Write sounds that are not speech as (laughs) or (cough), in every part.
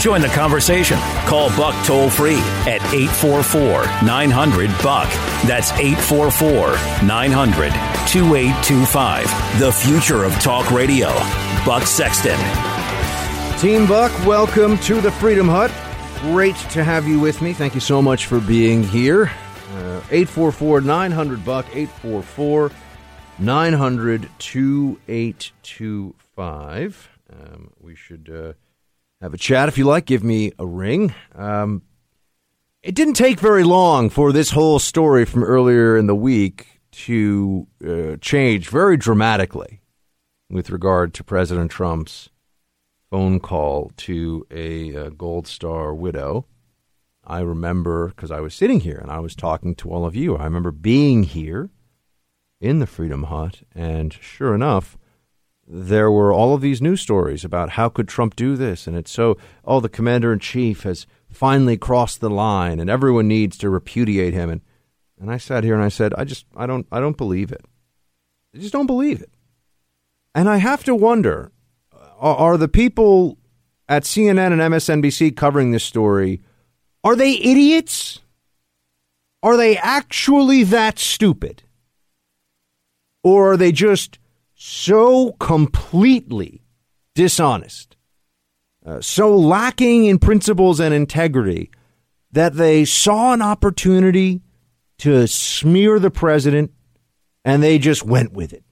Join the conversation. Call Buck toll free at 844 900 Buck. That's 844 900 2825. The future of talk radio. Buck Sexton. Team Buck, welcome to the Freedom Hut. Great to have you with me. Thank you so much for being here. 844 900 Buck, 844 900 2825. Um, we should uh, have a chat if you like. Give me a ring. Um, it didn't take very long for this whole story from earlier in the week to uh, change very dramatically with regard to President Trump's phone call to a, a Gold Star widow. I remember because I was sitting here and I was talking to all of you. I remember being here in the Freedom Hut, and sure enough, there were all of these news stories about how could Trump do this, and it's so oh the commander in chief has finally crossed the line, and everyone needs to repudiate him. And and I sat here and I said, I just I don't I don't believe it. I just don't believe it. And I have to wonder, are, are the people at CNN and MSNBC covering this story? Are they idiots? Are they actually that stupid? Or are they just so completely dishonest, uh, so lacking in principles and integrity that they saw an opportunity to smear the president and they just went with it?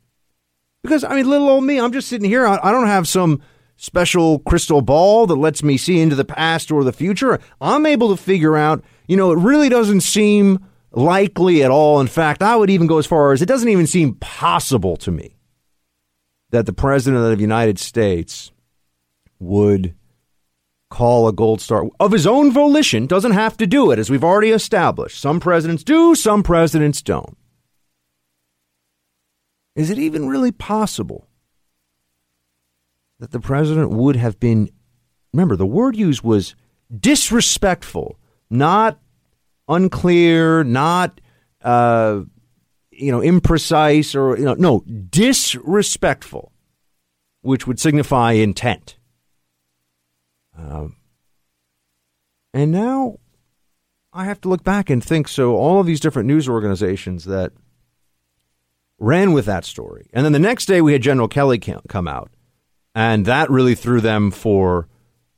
Because, I mean, little old me, I'm just sitting here. I, I don't have some special crystal ball that lets me see into the past or the future. I'm able to figure out, you know, it really doesn't seem likely at all. In fact, I would even go as far as it doesn't even seem possible to me that the president of the United States would call a gold star of his own volition, doesn't have to do it, as we've already established. Some presidents do, some presidents don't. Is it even really possible that the president would have been, remember, the word used was disrespectful, not unclear, not, uh, you know, imprecise or, you know, no, disrespectful, which would signify intent. Um, and now I have to look back and think so all of these different news organizations that ran with that story. And then the next day we had General Kelly come out. And that really threw them for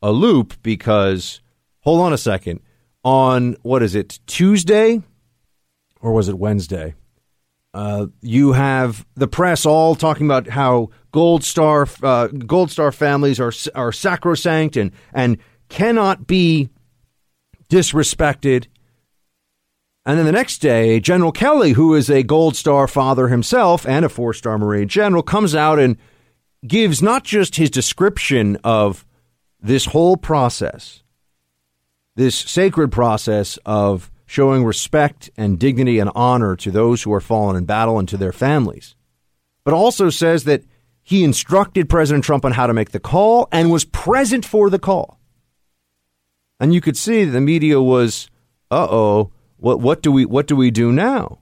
a loop because, hold on a second, on what is it, Tuesday or was it Wednesday? Uh, you have the press all talking about how Gold Star uh, Gold Star families are are sacrosanct and and cannot be disrespected. And then the next day, General Kelly, who is a Gold Star father himself and a four star Marine general, comes out and gives not just his description of this whole process, this sacred process of showing respect and dignity and honor to those who are fallen in battle and to their families, but also says that he instructed President Trump on how to make the call and was present for the call. And you could see the media was, uh oh, what, what, do we, what do we do now?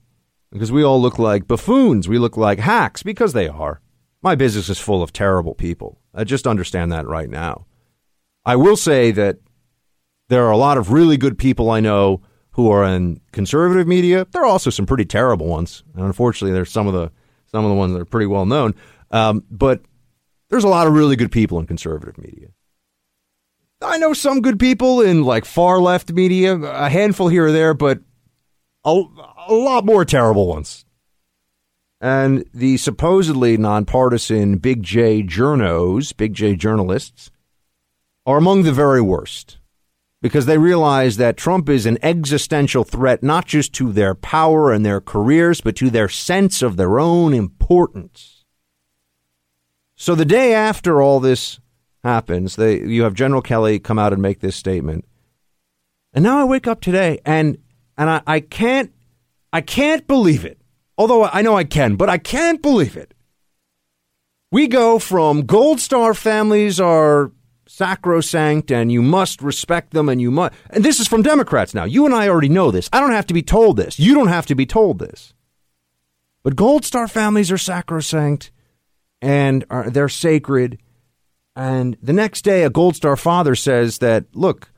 Because we all look like buffoons. We look like hacks because they are. My business is full of terrible people. I just understand that right now. I will say that there are a lot of really good people I know who are in conservative media. There are also some pretty terrible ones, and unfortunately, there's some of the some of the ones that are pretty well known. Um, but there's a lot of really good people in conservative media. I know some good people in like far left media, a handful here or there, but a, a lot more terrible ones. And the supposedly nonpartisan Big J journos, Big J journalists, are among the very worst because they realize that Trump is an existential threat not just to their power and their careers, but to their sense of their own importance. So the day after all this happens, they, you have General Kelly come out and make this statement. And now I wake up today and and I, I can't I can't believe it. Although I know I can, but I can't believe it. We go from Gold Star families are sacrosanct and you must respect them and you must and this is from Democrats now. You and I already know this. I don't have to be told this. You don't have to be told this. But Gold Star families are sacrosanct and are, they're sacred. And the next day, a Gold Star father says that, look,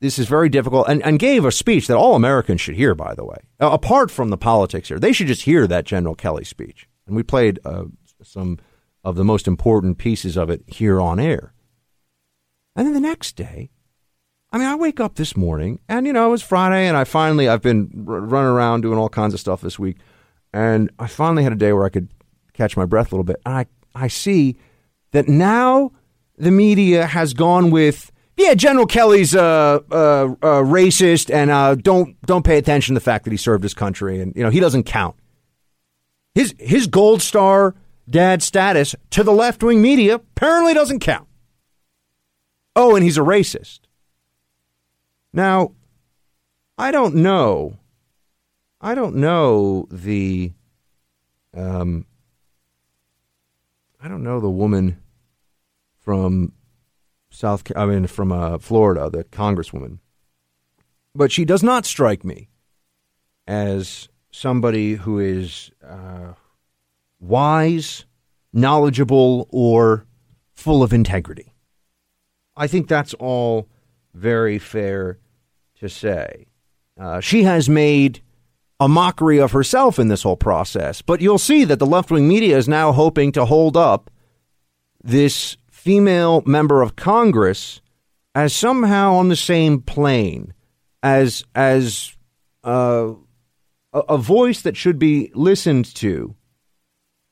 this is very difficult, and, and gave a speech that all Americans should hear, by the way, apart from the politics here. They should just hear that General Kelly speech. And we played uh, some of the most important pieces of it here on air. And then the next day, I mean, I wake up this morning, and, you know, it was Friday, and I finally, I've been r- running around doing all kinds of stuff this week, and I finally had a day where I could catch my breath a little bit. And I, I see that now the media has gone with yeah, General Kelly's uh, uh, uh, racist, and uh, don't don't pay attention to the fact that he served his country, and you know he doesn't count. His his gold star dad status to the left wing media apparently doesn't count. Oh, and he's a racist. Now, I don't know. I don't know the. Um, I don't know the woman from South, I mean, from uh, Florida, the congresswoman. But she does not strike me as somebody who is uh, wise, knowledgeable, or full of integrity. I think that's all very fair to say. Uh, she has made a mockery of herself in this whole process, but you'll see that the left wing media is now hoping to hold up this female member of Congress as somehow on the same plane as as uh, a, a voice that should be listened to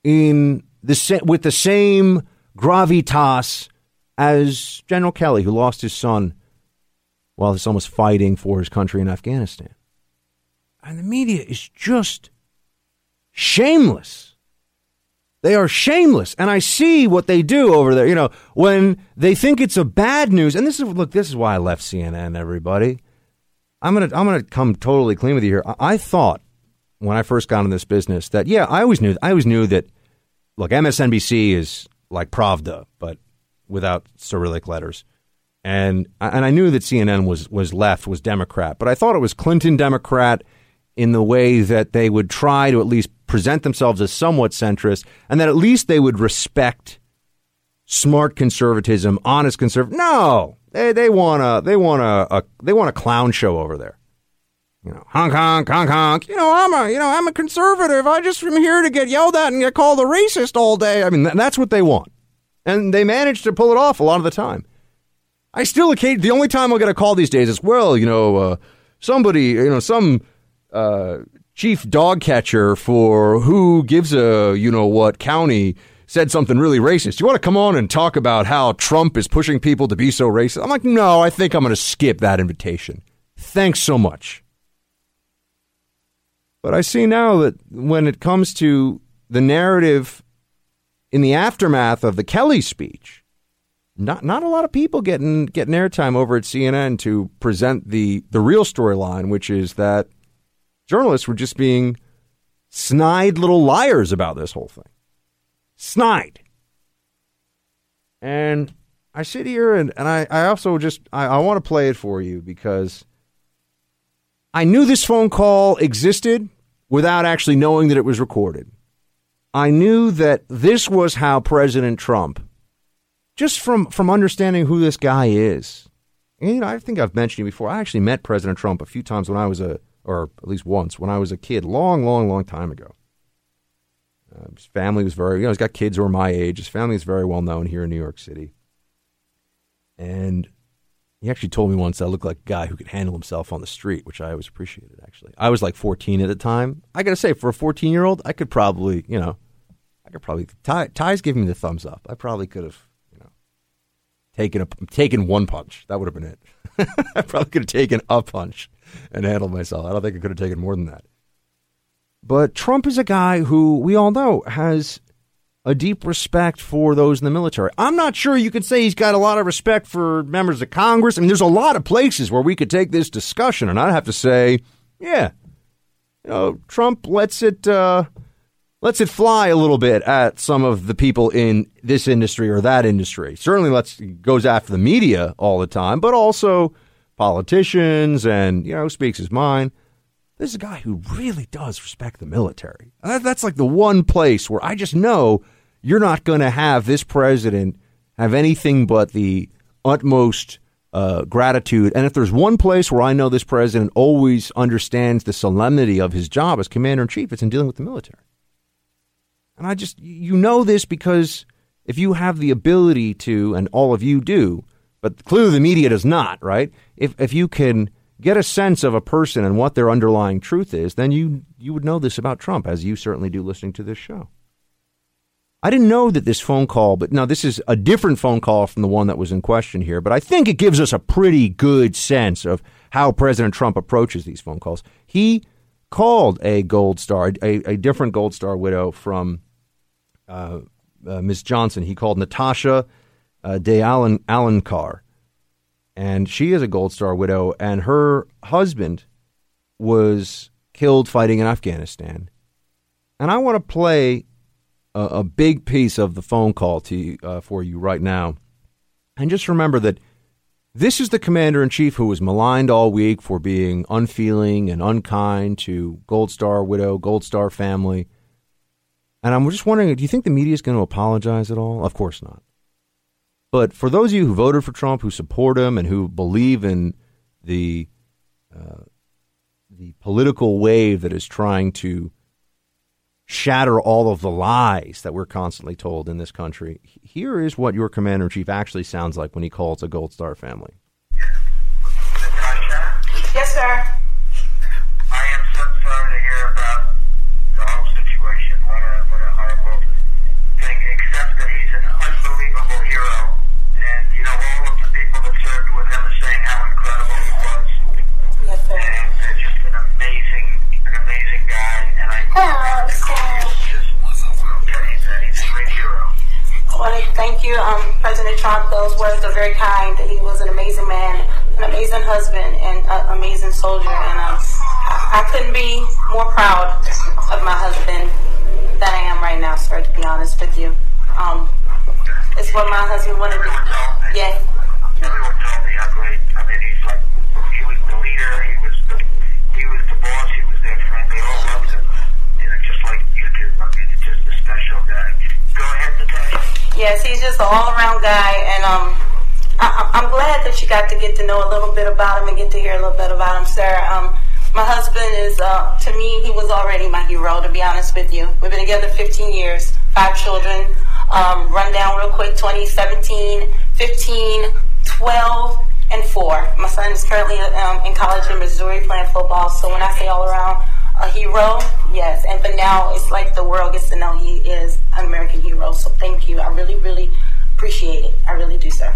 in the with the same gravitas as General Kelly, who lost his son while his son was fighting for his country in Afghanistan. And the media is just shameless they are shameless, and I see what they do over there. You know, when they think it's a bad news, and this is look, this is why I left CNN. Everybody, I'm gonna I'm gonna come totally clean with you here. I, I thought when I first got in this business that yeah, I always knew I always knew that. Look, MSNBC is like Pravda, but without Cyrillic letters. And and I knew that CNN was was left, was Democrat, but I thought it was Clinton Democrat in the way that they would try to at least present themselves as somewhat centrist, and that at least they would respect smart conservatism, honest conservative. No, they they want a they want a, a they want a clown show over there. You know, honk honk honk honk. You know, I'm a you know I'm a conservative. I just am here to get yelled at and get called a racist all day. I mean, that's what they want, and they manage to pull it off a lot of the time. I still occasionally the only time I'll get a call these days is well, you know, uh, somebody you know some. Uh, chief dog catcher for who gives a you know what county said something really racist. You want to come on and talk about how Trump is pushing people to be so racist? I'm like, no, I think I'm going to skip that invitation. Thanks so much. But I see now that when it comes to the narrative in the aftermath of the Kelly speech, not not a lot of people getting getting airtime over at CNN to present the the real storyline, which is that journalists were just being snide little liars about this whole thing. Snide. And I sit here and, and I, I also just I, I want to play it for you because I knew this phone call existed without actually knowing that it was recorded. I knew that this was how President Trump, just from, from understanding who this guy is, and, you know, I think I've mentioned you before. I actually met President Trump a few times when I was a or at least once when I was a kid, long, long, long time ago. Uh, his family was very, you know, he's got kids who are my age. His family is very well known here in New York City. And he actually told me once I looked like a guy who could handle himself on the street, which I always appreciated, actually. I was like 14 at the time. I got to say, for a 14 year old, I could probably, you know, could probably, Ty, Ty's giving me the thumbs up. I probably could have, you know, taken, a, taken one punch. That would have been it. (laughs) I probably could have taken a punch and handled myself. I don't think I could have taken more than that. But Trump is a guy who we all know has a deep respect for those in the military. I'm not sure you could say he's got a lot of respect for members of Congress. I mean, there's a lot of places where we could take this discussion, and I'd have to say, yeah, you know, Trump lets it uh, lets it fly a little bit at some of the people in this industry or that industry. Certainly, lets goes after the media all the time, but also politicians, and you know, speaks his mind. This is a guy who really does respect the military. That's like the one place where I just know you're not going to have this president have anything but the utmost uh, gratitude. And if there's one place where I know this president always understands the solemnity of his job as commander in chief, it's in dealing with the military. And I just, you know this because if you have the ability to, and all of you do, but clearly the media does not, right? If, if you can get a sense of a person and what their underlying truth is, then you you would know this about Trump, as you certainly do listening to this show. I didn't know that this phone call, but now this is a different phone call from the one that was in question here, but I think it gives us a pretty good sense of how President Trump approaches these phone calls. He called a Gold Star, a, a different Gold Star widow from uh, uh, Ms. Johnson. He called Natasha uh, De Allen, Alencar and she is a Gold Star widow, and her husband was killed fighting in Afghanistan. And I want to play a, a, big piece of the phone call to uh, for you right now, and just remember that this is the commander in chief who was maligned all week for being unfeeling and unkind to Gold Star widow, Gold Star family. And I'm just wondering, do you think the media is going to apologize at all? Of course not. But for those of you who voted for Trump, who support him, and who believe in the uh, the political wave that is trying to shatter all of the lies that we're constantly told in this country, here is what your commander in chief actually sounds like when he calls a Gold Star family. Yes, sir. Want to thank you, um, President Trump. Those words are very kind. He was an amazing man, an amazing husband, and an amazing soldier. And um, I, I couldn't be more proud of my husband than I am right now, sir, to be honest with you. Um, it's what my husband wanted to do. Yeah. Everyone told me how great. I mean, he's like, he was the leader, he was the, he was the boss, he was their friend. They all loved him, you know, just like you do. I mean, he's just a special guy. Go ahead, Natasha. Yes, he's just an all-around guy, and um, I, I'm glad that you got to get to know a little bit about him and get to hear a little bit about him, sir. Um, my husband is, uh, to me, he was already my hero, to be honest with you. We've been together 15 years, five children. Um, run down real quick 2017, 15, 12, and 4. My son is currently um, in college in Missouri playing football, so when I say all around, a hero, yes. And but now it's like the world gets to know he is an American hero. So thank you. I really, really appreciate it. I really do, sir.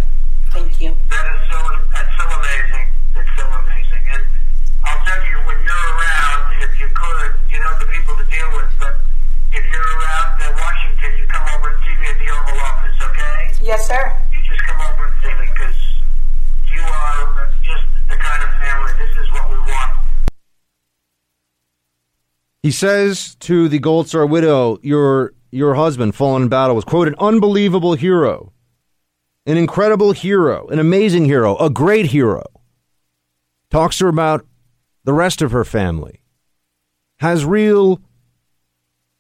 Thank you. That is so that's so amazing. It's so amazing. And I'll tell you, when you're around, if you could, you know the people to deal with, but if you're around uh, Washington, you come over and see me at the Oval Office, okay? Yes, sir. You just come over and see me because you are just the kind of family. This is what we want he says to the Gold Star widow, Your your husband, fallen in battle, was quote an unbelievable hero, an incredible hero, an amazing hero, a great hero. Talks to her about the rest of her family. Has real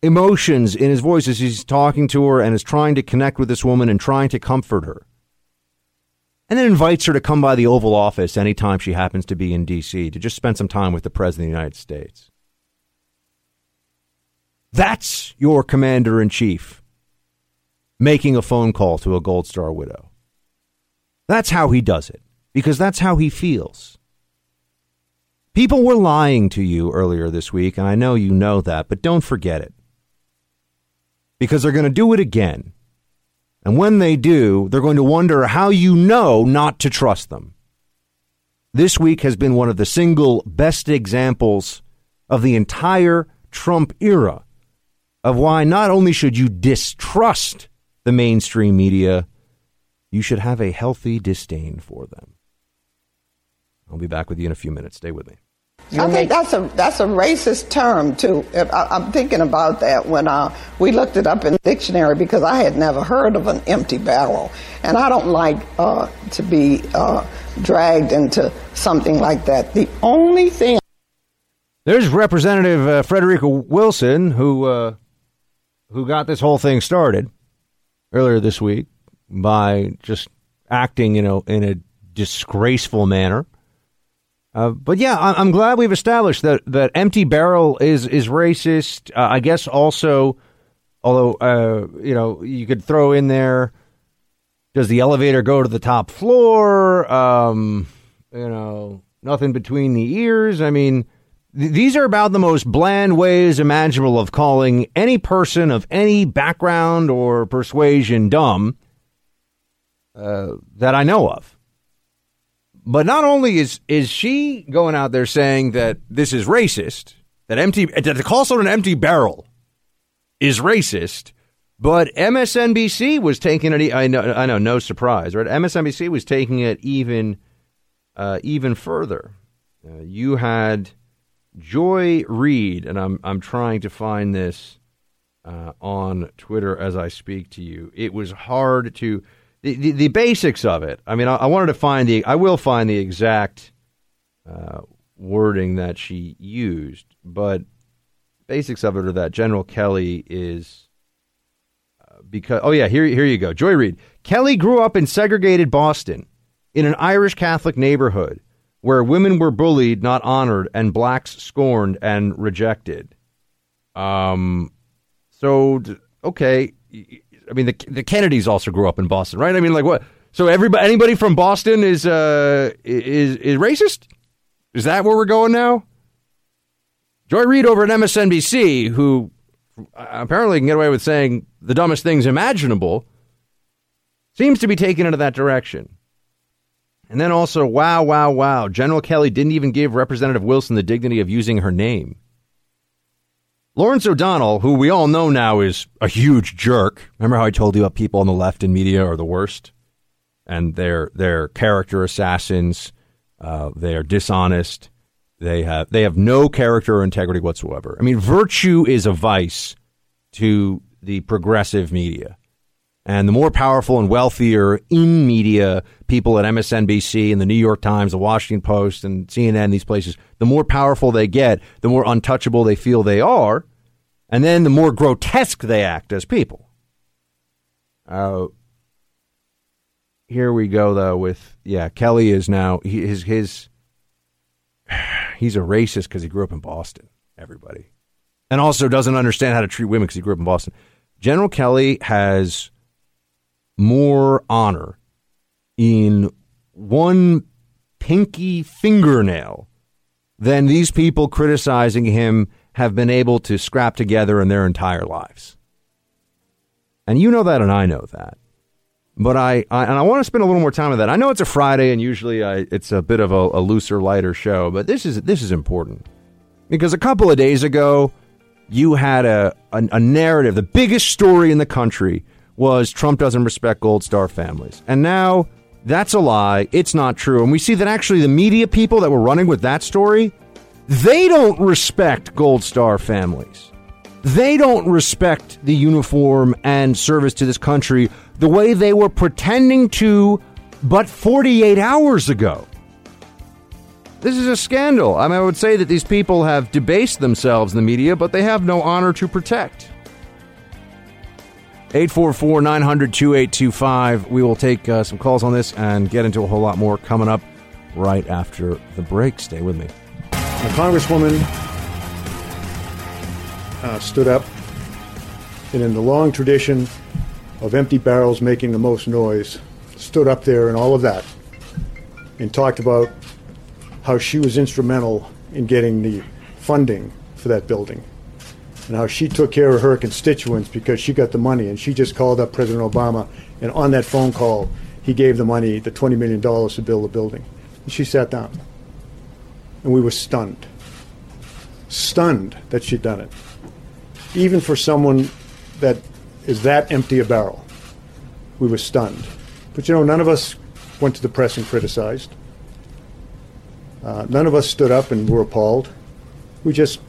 emotions in his voice as he's talking to her and is trying to connect with this woman and trying to comfort her. And then invites her to come by the Oval Office anytime she happens to be in D.C. to just spend some time with the President of the United States. That's your commander in chief making a phone call to a Gold Star widow. That's how he does it, because that's how he feels. People were lying to you earlier this week, and I know you know that, but don't forget it. Because they're going to do it again. And when they do, they're going to wonder how you know not to trust them. This week has been one of the single best examples of the entire Trump era of why not only should you distrust the mainstream media, you should have a healthy disdain for them. I'll be back with you in a few minutes. Stay with me. I think that's a that's a racist term too. I, I'm thinking about that when uh, we looked it up in the dictionary because I had never heard of an empty barrel, and I don't like uh, to be uh, dragged into something like that. The only thing There's Representative uh, Frederica Wilson who uh, who got this whole thing started earlier this week by just acting, you know, in a disgraceful manner. Uh, but yeah, I- I'm glad we've established that that empty barrel is is racist. Uh, I guess also, although uh, you know, you could throw in there. Does the elevator go to the top floor? Um, you know, nothing between the ears. I mean, these are about the most bland ways imaginable of calling any person of any background or persuasion dumb uh, that I know of. But not only is is she going out there saying that this is racist, that empty that to call someone an empty barrel is racist, but MSNBC was taking it. I know, I know, no surprise, right? MSNBC was taking it even uh, even further. Uh, you had Joy Reid, and I'm I'm trying to find this uh, on Twitter as I speak to you. It was hard to the, the, the basics of it. I mean, I, I wanted to find the. I will find the exact uh, wording that she used, but basics of it are that General Kelly is uh, because. Oh yeah, here here you go. Joy Reid. Kelly grew up in segregated Boston, in an Irish Catholic neighborhood where women were bullied, not honored, and blacks scorned and rejected. Um, so okay, I mean the the Kennedys also grew up in Boston, right? I mean, like what? So everybody, anybody from Boston is uh is is racist? Is that where we're going now? Joy Reid over at MSNBC, who apparently can get away with saying the dumbest things imaginable, seems to be taken into that direction. And then also, wow, wow, wow. General Kelly didn't even give Representative Wilson the dignity of using her name. Lawrence O'Donnell, who we all know now is a huge jerk. Remember how I told you about people on the left in media are the worst? And they're, they're character assassins. Uh, they are dishonest. They have, they have no character or integrity whatsoever. I mean, virtue is a vice to the progressive media. And the more powerful and wealthier in media people at MSNBC and the New York Times, the Washington Post, and CNN, these places, the more powerful they get, the more untouchable they feel they are, and then the more grotesque they act as people. Uh, here we go, though, with, yeah, Kelly is now, he, his, his, (sighs) he's a racist because he grew up in Boston, everybody. And also doesn't understand how to treat women because he grew up in Boston. General Kelly has more honor in one pinky fingernail than these people criticizing him have been able to scrap together in their entire lives. And you know that, and I know that. But I, I and I want to spend a little more time on that. I know it's a Friday, and usually I, it's a bit of a, a looser, lighter show. But this is this is important because a couple of days ago, you had a, a, a narrative. The biggest story in the country was Trump doesn't respect Gold Star families, and now that's a lie. It's not true. And we see that actually the media people that were running with that story, they don't respect Gold Star families. They don't respect the uniform and service to this country the way they were pretending to but 48 hours ago. This is a scandal. I mean, I would say that these people have debased themselves in the media, but they have no honor to protect. 844 900 2825. We will take uh, some calls on this and get into a whole lot more coming up right after the break. Stay with me. A congresswoman uh, stood up, and in the long tradition of empty barrels making the most noise, stood up there and all of that, and talked about how she was instrumental in getting the funding for that building, and how she took care of her constituents because she got the money, and she just called up President Obama, and on that phone call, he gave the money, the $20 million to build the building. And she sat down, and we were stunned. Stunned that she'd done it. even for someone that is that empty a barrel, we were stunned. But you know, none of us went to the press and criticized. Uh, none of us stood up and were appalled. We just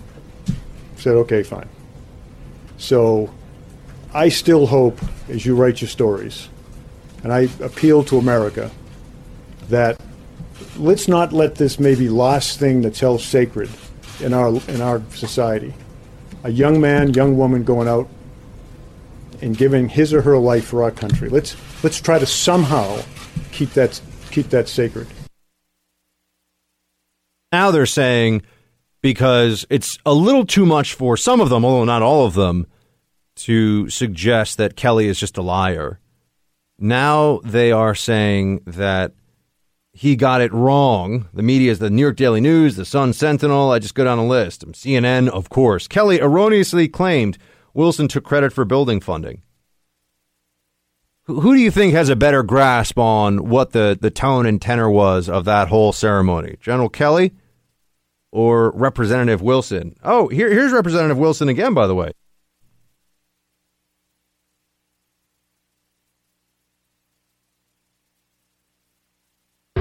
said, okay, fine. So I still hope, as you write your stories, and I appeal to America, that let's not let this maybe last thing that's held sacred in our in our society. A young man, young woman going out and giving his or her life for our country. Let's let's try to somehow keep that keep that sacred. Now they're saying because it's a little too much for some of them, although not all of them, to suggest that Kelly is just a liar. Now they are saying that he got it wrong. The media is the New York Daily News, the Sun Sentinel. I just go down a list. CNN, of course. Kelly erroneously claimed Wilson took credit for building funding. Who do you think has a better grasp on what the, the tone and tenor was of that whole ceremony? General Kelly or Representative Wilson? Oh, here, here's Representative Wilson again, by the way.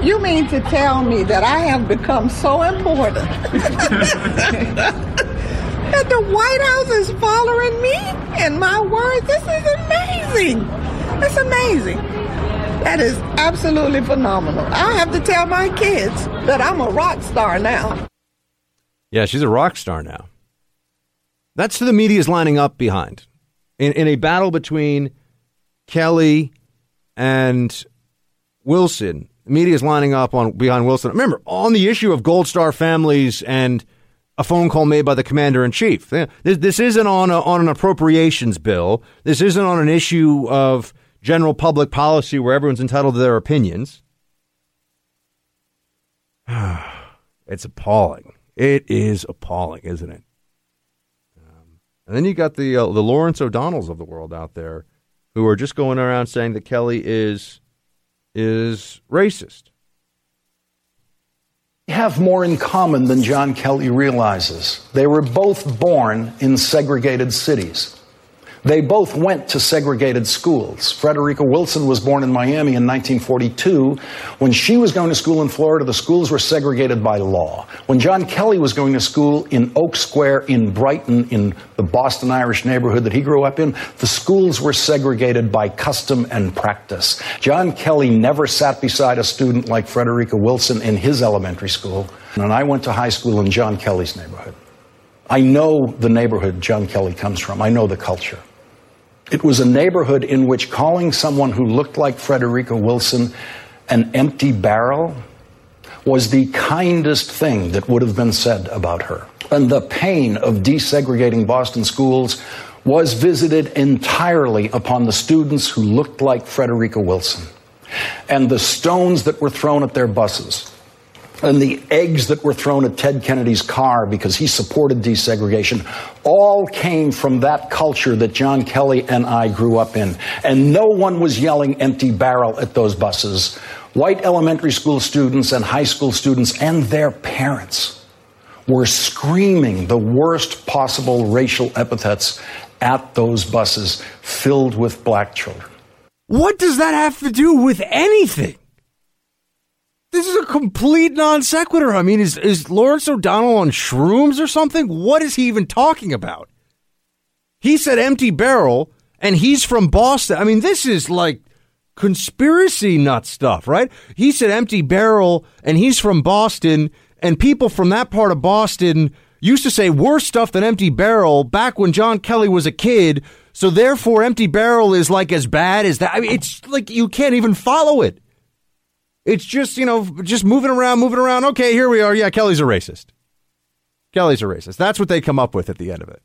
You mean to tell me that I have become so important (laughs) that the White House is following me and my words? This is amazing. It's amazing. That is absolutely phenomenal. I have to tell my kids that I'm a rock star now. Yeah, she's a rock star now. That's who the media is lining up behind. In, in a battle between Kelly and Wilson, the media is lining up on behind Wilson. Remember, on the issue of Gold Star families and a phone call made by the commander in chief. This, this isn't on a, on an appropriations bill. This isn't on an issue of general public policy where everyone's entitled to their opinions. (sighs) it's appalling. It is appalling, isn't it? Um, and then you got the uh, the Lawrence O'Donnells of the world out there who are just going around saying that Kelly is is racist. Have more in common than John Kelly realizes. They were both born in segregated cities. They both went to segregated schools. Frederica Wilson was born in Miami in 1942. When she was going to school in Florida, the schools were segregated by law. When John Kelly was going to school in Oak Square in Brighton, in the Boston Irish neighborhood that he grew up in, the schools were segregated by custom and practice. John Kelly never sat beside a student like Frederica Wilson in his elementary school. And I went to high school in John Kelly's neighborhood. I know the neighborhood John Kelly comes from. I know the culture. It was a neighborhood in which calling someone who looked like Frederica Wilson an empty barrel was the kindest thing that would have been said about her. And the pain of desegregating Boston schools was visited entirely upon the students who looked like Frederica Wilson. And the stones that were thrown at their buses, and the eggs that were thrown at Ted Kennedy's car because he supported desegregation all came from that culture that John Kelly and I grew up in. And no one was yelling empty barrel at those buses. White elementary school students and high school students and their parents were screaming the worst possible racial epithets at those buses filled with black children. What does that have to do with anything? This is a complete non sequitur. I mean, is, is Lawrence O'Donnell on shrooms or something? What is he even talking about? He said empty barrel, and he's from Boston. I mean, this is like conspiracy nut stuff, right? He said empty barrel, and he's from Boston, and people from that part of Boston used to say worse stuff than empty barrel back when John Kelly was a kid. So therefore, empty barrel is like as bad as that. I mean, it's like you can't even follow it. It's just, you know, just moving around, moving around. Okay, here we are. Yeah, Kelly's a racist. Kelly's a racist. That's what they come up with at the end of it.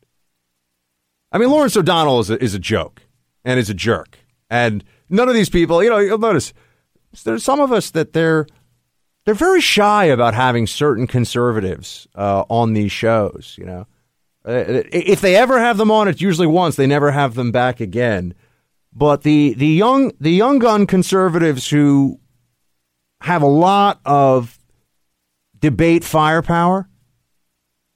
I mean, Lawrence O'Donnell is a, is a joke and is a jerk. And none of these people, you know, you'll notice there's some of us that they're they're very shy about having certain conservatives uh, on these shows. You know, uh, if they ever have them on, it's usually once. They never have them back again. But the the young the young gun conservatives who have a lot of debate firepower.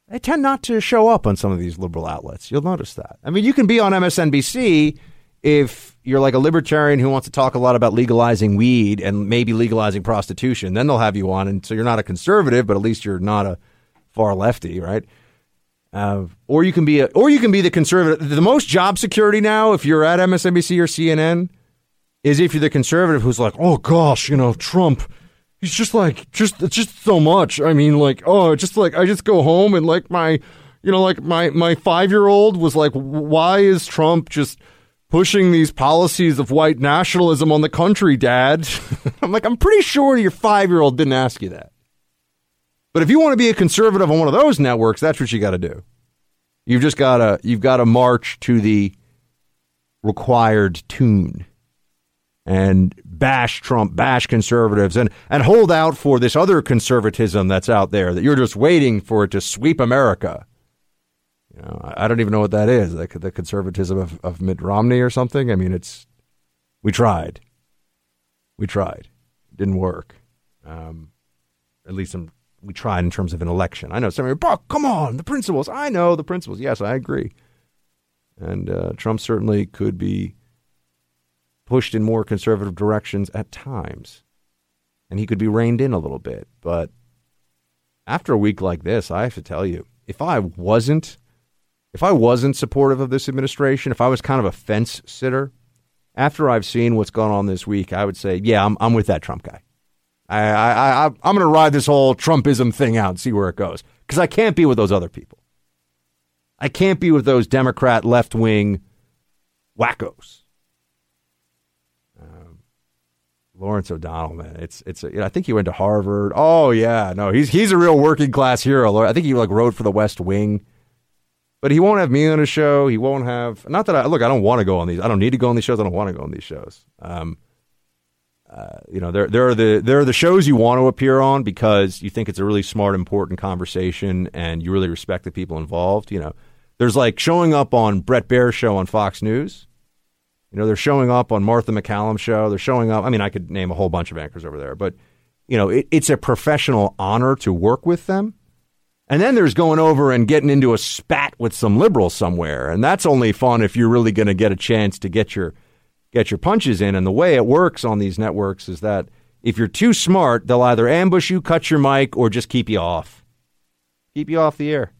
they tend not to show up on some of these liberal outlets. You'll notice that. I mean, you can be on MSNBC if you're like a libertarian who wants to talk a lot about legalizing weed and maybe legalizing prostitution. Then they'll have you on, and so you're not a conservative, but at least you're not a far lefty, right? Uh, or you can be a, or you can be the conservative. The most job security now, if you're at MSNBC or CNN, is if you're the conservative who's like, oh gosh, you know, Trump he's just like just it's just so much. I mean, like oh, just like I just go home and like my you know like my my five year old was like, why is Trump just pushing these policies of white nationalism on the country, Dad? (laughs) I'm like, I'm pretty sure your five year old didn't ask you that. But if you want to be a conservative on one of those networks, that's what you got to do. You've just got to you've got to march to the required tune and bash Trump, bash conservatives, and, and hold out for this other conservatism that's out there that you're just waiting for it to sweep America. You know, I don't even know what that is, like the conservatism of, of Mitt Romney or something. I mean, it's we tried, we tried, it didn't work. Um, at least in, we tried in terms of an election. I know somebody, Buck, come on, the principles. I know the principles. Yes, I agree. And uh, Trump certainly could be pushed in more conservative directions at times. And he could be reined in a little bit. But after a week like this, I have to tell you, if I wasn't if I wasn't supportive of this administration, if I was kind of a fence sitter, after I've seen what's gone on this week, I would say, yeah, I'm, I'm with that Trump guy. I, I, I, I'm going to ride this whole Trumpism thing out and see where it goes because I can't be with those other people. I can't be with those Democrat left wing wackos. Lawrence O'Donnell, man, it's it's. You know, I think he went to Harvard. Oh yeah, no, he's he's a real working class hero. I think he like wrote for the West Wing, but he won't have me on his show. He won't have. Not that I look. I don't want to go on these. I don't need to go on these shows. I don't want to go on these shows. Um, uh, you know, there there are the there are the shows you want to appear on because you think it's a really smart, important conversation, and you really respect the people involved. You know, there's like showing up on Bret Baier's show on Fox News you know, they're showing up on Martha MacCallum's show. They're showing up. I mean, I could name a whole bunch of anchors over there, but you know, it, it's a professional honor to work with them. And then there's going over and getting into a spat with some liberal somewhere, and that's only fun if you're really going to get a chance to get your get your punches in. And the way it works on these networks is that if you're too smart, they'll either ambush you, cut your mic, or just keep you off, keep you off the air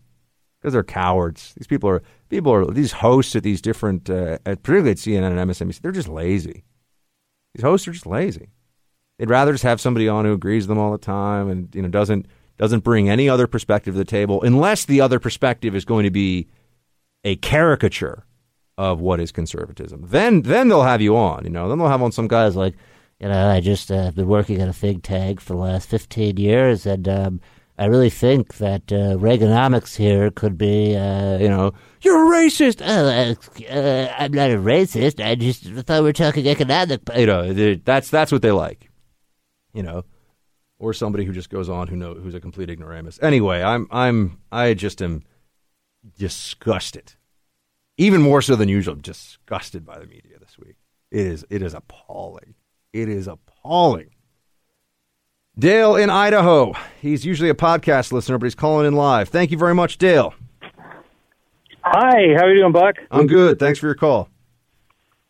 because they're cowards. These people are people are these hosts at these different, uh, at, particularly at CNN and MSNBC. They're just lazy. These hosts are just lazy. They'd rather just have somebody on who agrees with them all the time and you know doesn't doesn't bring any other perspective to the table, unless the other perspective is going to be a caricature of what is conservatism. Then then they'll have you on. You know, then they'll have on some guys like, you know, I just uh, been working at a think tank for the last fifteen years, and um, I really think that uh, Reaganomics here could be, uh, you know, you're a racist. Uh, uh, I'm not a racist. I just thought we were talking economic. You know, that's that's what they like. You know, or somebody who just goes on who know who's a complete ignoramus. Anyway, I'm I'm I just am disgusted, even more so than usual. disgusted by the media this week. It is it is appalling. It is appalling. Dale in Idaho. He's usually a podcast listener, but he's calling in live. Thank you very much, Dale. Hi, how are you doing, Buck? I'm good. Thanks for your call.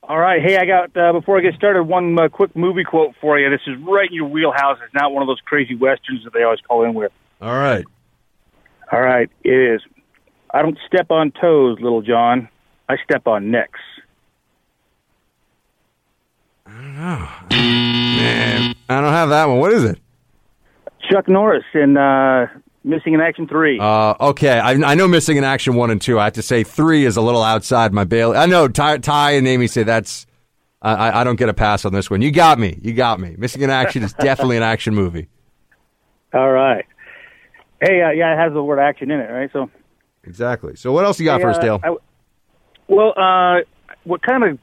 All right. Hey, I got, uh, before I get started, one uh, quick movie quote for you. This is right in your wheelhouse. It's not one of those crazy westerns that they always call in with. All right. All right. It is. I don't step on toes, little John. I step on necks. I don't know. Man, I don't have that one. What is it? Chuck Norris in uh, Missing in Action 3. Uh, okay, I, I, know Missing in Action 1 and 2. I have to say 3 is a little outside my bail. I know Ty, Ty and Amy say that's. I, I don't get a pass on this one. You got me. You got me. Missing in Action is definitely an action movie. (laughs) All right. Hey, uh, yeah, it has the word action in it, right? So Exactly. So what else you got hey, for us, uh, Dale? I, well, uh, what kind of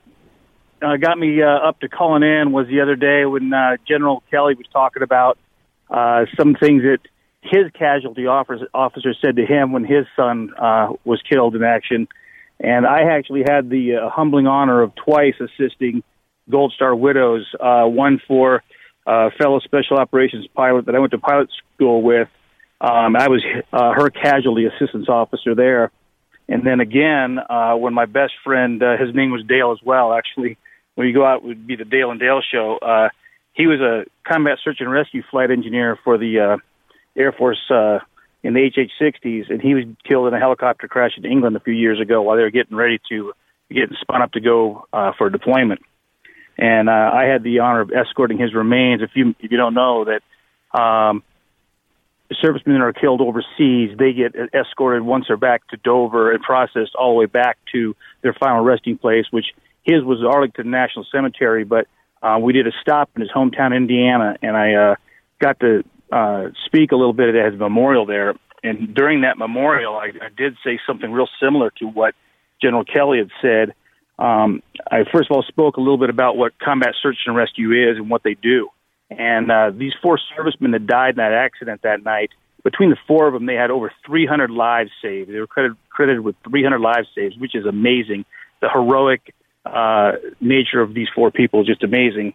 uh, got me uh, up to calling in was the other day when uh, General Kelly was talking about uh, some things that his casualty officer, officer said to him when his son uh, was killed in action. And I actually had the uh, humbling honor of twice assisting Gold Star widows, uh, one for uh, fellow special operations pilot that I went to pilot school with, Um, I was uh, her casualty assistance officer there. And then again, uh, when my best friend, uh, his name was Dale as well, actually, when you go out, it would be the Dale and Dale show. Uh, he was a combat search and rescue flight engineer for the uh, Air Force uh, in the HH-60s, and he was killed in a helicopter crash in England a few years ago while they were getting ready to getting spun up to go uh, for deployment. And uh, I had the honor of escorting his remains. If you if you don't know that, um, servicemen are killed overseas, they get escorted once they're back to Dover and processed all the way back to their final resting place, which his was Arlington National Cemetery, but uh, we did a stop in his hometown, Indiana, and I uh, got to uh, speak a little bit at his memorial there. And during that memorial, I, I did say something real similar to what General Kelly had said. Um, I first of all spoke a little bit about what combat search and rescue is and what they do. And uh, these four servicemen that died in that accident that night, between the four of them, they had over 300 lives saved. They were credited, credited with 300 lives saved, which is amazing. The heroic uh, nature of these four people is just amazing.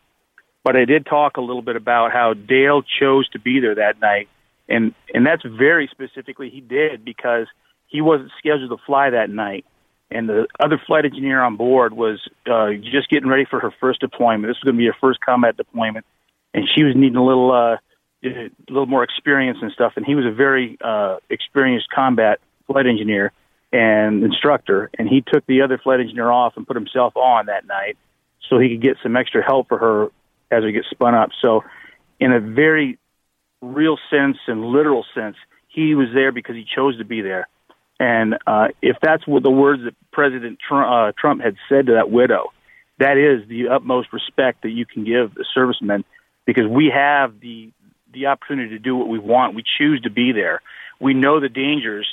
But I did talk a little bit about how Dale chose to be there that night, and and that's very specifically he did because he wasn't scheduled to fly that night, and the other flight engineer on board was uh, just getting ready for her first deployment. This was going to be her first combat deployment, and she was needing a little uh, a little more experience and stuff. And he was a very uh, experienced combat flight engineer and instructor, and he took the other flight engineer off and put himself on that night so he could get some extra help for her as we get spun up. So, in a very real sense and literal sense, he was there because he chose to be there. And uh, if that's what the words that President Trump, uh, Trump had said to that widow, that is the utmost respect that you can give the servicemen because we have the the opportunity to do what we want. We choose to be there. We know the dangers,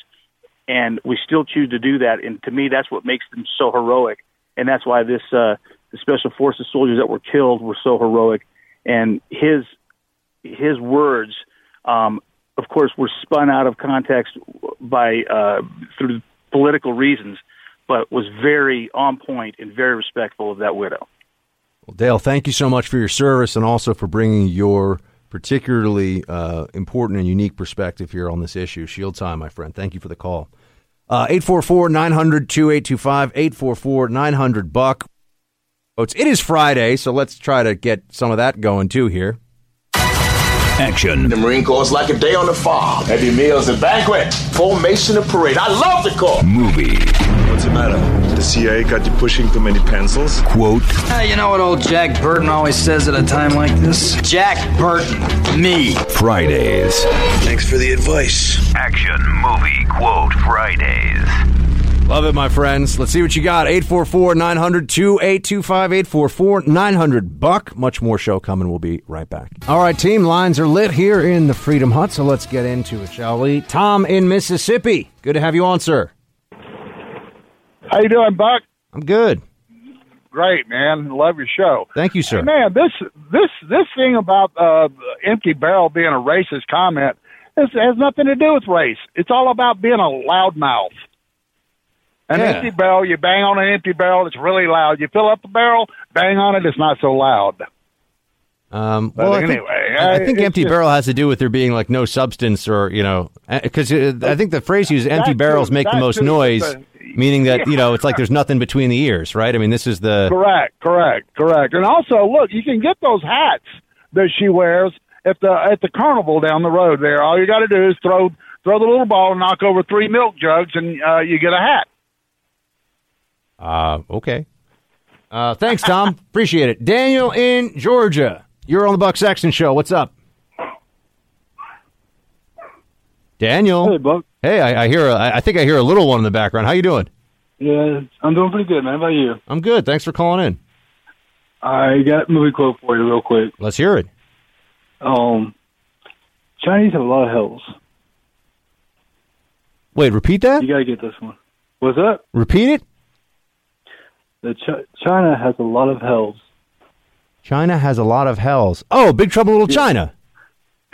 and we still choose to do that. And to me, that's what makes them so heroic. And that's why this uh, the special forces soldiers that were killed were so heroic. And his his words, um, of course, were spun out of context by uh, through political reasons, but was very on point and very respectful of that widow. Well, Dale, thank you so much for your service and also for bringing your particularly uh, important and unique perspective here on this issue. Shield time, my friend. Thank you for the call. Uh, 844 900 2825, 844 900 Buck. It is Friday, so let's try to get some of that going too here. Action. The Marine Corps is like a day on the farm. Heavy meals and banquet. Formation and parade. I love the Corps. Movie. What's the matter? The CIA got you pushing too many pencils? Quote. Uh, you know what old Jack Burton always says at a time like this? Jack Burton. Me. Fridays. Thanks for the advice. Action. Movie. Quote. Fridays. Love it, my friends. Let's see what you got. 844 900 2825 844 900 Buck. Much more show coming. We'll be right back. All right, team. Lines are lit here in the Freedom Hut, so let's get into it, shall we? Tom in Mississippi. Good to have you on, sir. How you doing, Buck? I'm good. Great, man. Love your show. Thank you, sir. Hey, man, this this this thing about uh, empty barrel being a racist comment this has nothing to do with race. It's all about being a loudmouth. An Yeah. empty barrel, you bang on an empty barrel, it's really loud. You fill up the barrel, bang on it, it's not so loud. Um, well, I think, anyway, I, I I- think empty just- barrel has to do with there being like no substance or, you know, because I think the phrase used empty barrels too, make the most too, noise, but- meaning that, you know, it's like there's nothing between the ears, right? I mean, this is the. Correct, correct, correct. And also, look, you can get those hats that she wears at the at the carnival down the road. There, all you got to do is throw throw the little ball and knock over three milk jugs, and uh, you get a hat. Uh, okay. Uh, thanks, Tom. (laughs) Appreciate it. Daniel in Georgia. You're on the Buck Sexton Show. What's up? Daniel. Hey, Buck. Hey, I, I hear. A, I think I hear a little one in the background. How you doing? Yeah, I'm doing pretty good, man. How about you? I'm good. Thanks for calling in. I got a movie quote for you real quick. Let's hear it. Um, Chinese have a lot of hells. Wait, repeat that. You gotta get this one. What's up? Repeat it. The Ch- China has a lot of hells. China has a lot of hells. Oh, Big Trouble Little China. (laughs)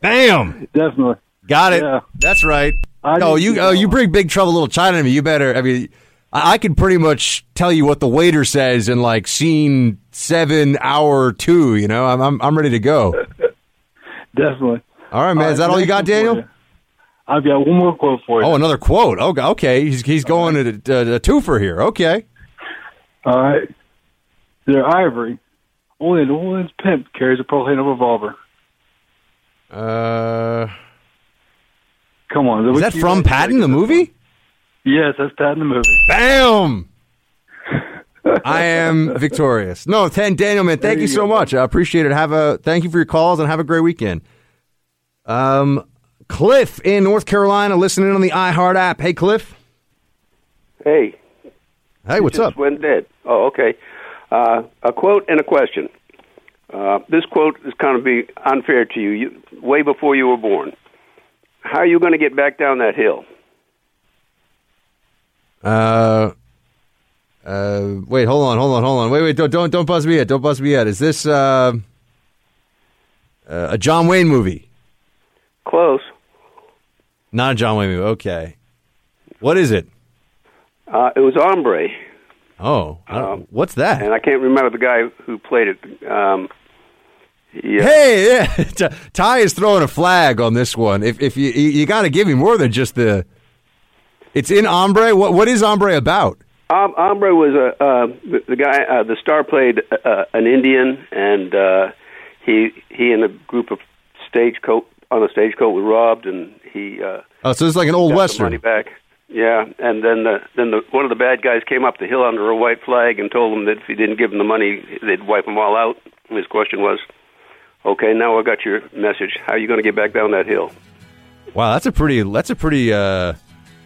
Bam. Definitely. Got it. Yeah. That's right. I oh, you oh you bring Big Trouble Little China to me. You better. I mean, I, I could pretty much tell you what the waiter says in like scene seven, hour two. You know, I'm I'm, I'm ready to go. (laughs) Definitely. All right, man. Is that all you got, Daniel? I've got one more quote for you. Oh, another quote. Oh, okay, okay. He's he's going to a, a twofer here. Okay. All right. They're ivory. Only an old pimp carries a Pearl Handle revolver. Uh, Come on. is that from Patton the movie? Yes, that's Patton the movie. Bam! (laughs) I am victorious. No, ten Daniel, man. Thank you, you so go. much. I appreciate it. Have a thank you for your calls and have a great weekend. Um, Cliff in North Carolina, listening on the iHeart app. Hey, Cliff. Hey. Hey, what's just up? Went dead. Oh, okay. Uh, a quote and a question. Uh, this quote is kind of be unfair to you. you. Way before you were born. How are you going to get back down that hill? Uh, uh, wait, hold on, hold on, hold on. Wait, wait, don't don't don't buzz me yet. Don't buzz me yet. Is this uh, uh, a John Wayne movie? Close. Not a John Wayne movie. Okay. What is it? Uh, it was Hombre. Oh, don't- what's that? And I can't remember the guy who played it. Um, yeah. Hey, yeah. (laughs) Ty is throwing a flag on this one. If if you you, got to give me more than just the. It's in Hombre. What what is Hombre about? Um, Hombre was a uh, the, the guy. Uh, the star played uh, an Indian, and uh, he he and a group of stagecoach on a stagecoach were robbed, and he uh, Oh, so it's like an old western. money back. Yeah, and then the, then the, one of the bad guys came up the hill under a white flag and told him that if he didn't give him the money, they'd wipe them all out. And his question was, "Okay, now I got your message. How are you going to get back down that hill?" Wow, that's a pretty that's a pretty uh,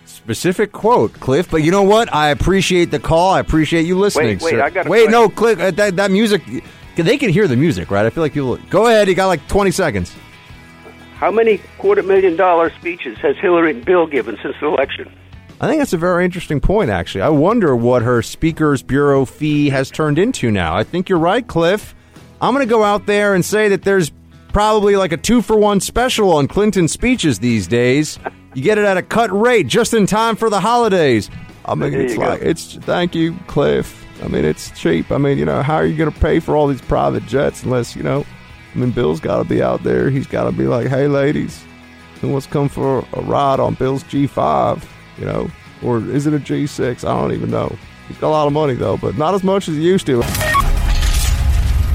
specific quote, Cliff. But you know what? I appreciate the call. I appreciate you listening. Wait, wait, sir. I got wait. No, Cliff. Uh, that that music. They can hear the music, right? I feel like people. Go ahead. You got like twenty seconds. How many quarter million dollar speeches has Hillary and Bill given since the election? I think that's a very interesting point, actually. I wonder what her Speaker's Bureau fee has turned into now. I think you're right, Cliff. I'm going to go out there and say that there's probably like a two for one special on Clinton speeches these days. You get it at a cut rate just in time for the holidays. I mean, There it's you go. like, it's, thank you, Cliff. I mean, it's cheap. I mean, you know, how are you going to pay for all these private jets unless, you know, I mean, Bill's got to be out there. He's got to be like, hey, ladies, who wants to come for a ride on Bill's G5? You know, or is it a G6? I don't even know. He's got a lot of money though, but not as much as he used to.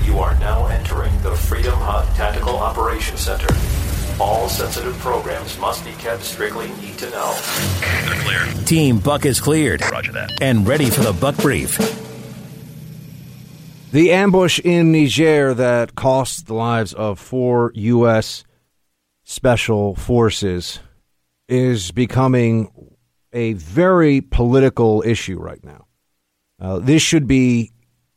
You are now entering the Freedom Hut Tactical Operations Center. All sensitive programs must be kept strictly need to know. They're clear. Team Buck is cleared. Roger that. And ready for the Buck Brief. The ambush in Niger that cost the lives of four U.S. special forces is becoming a very political issue right now. Uh, this should be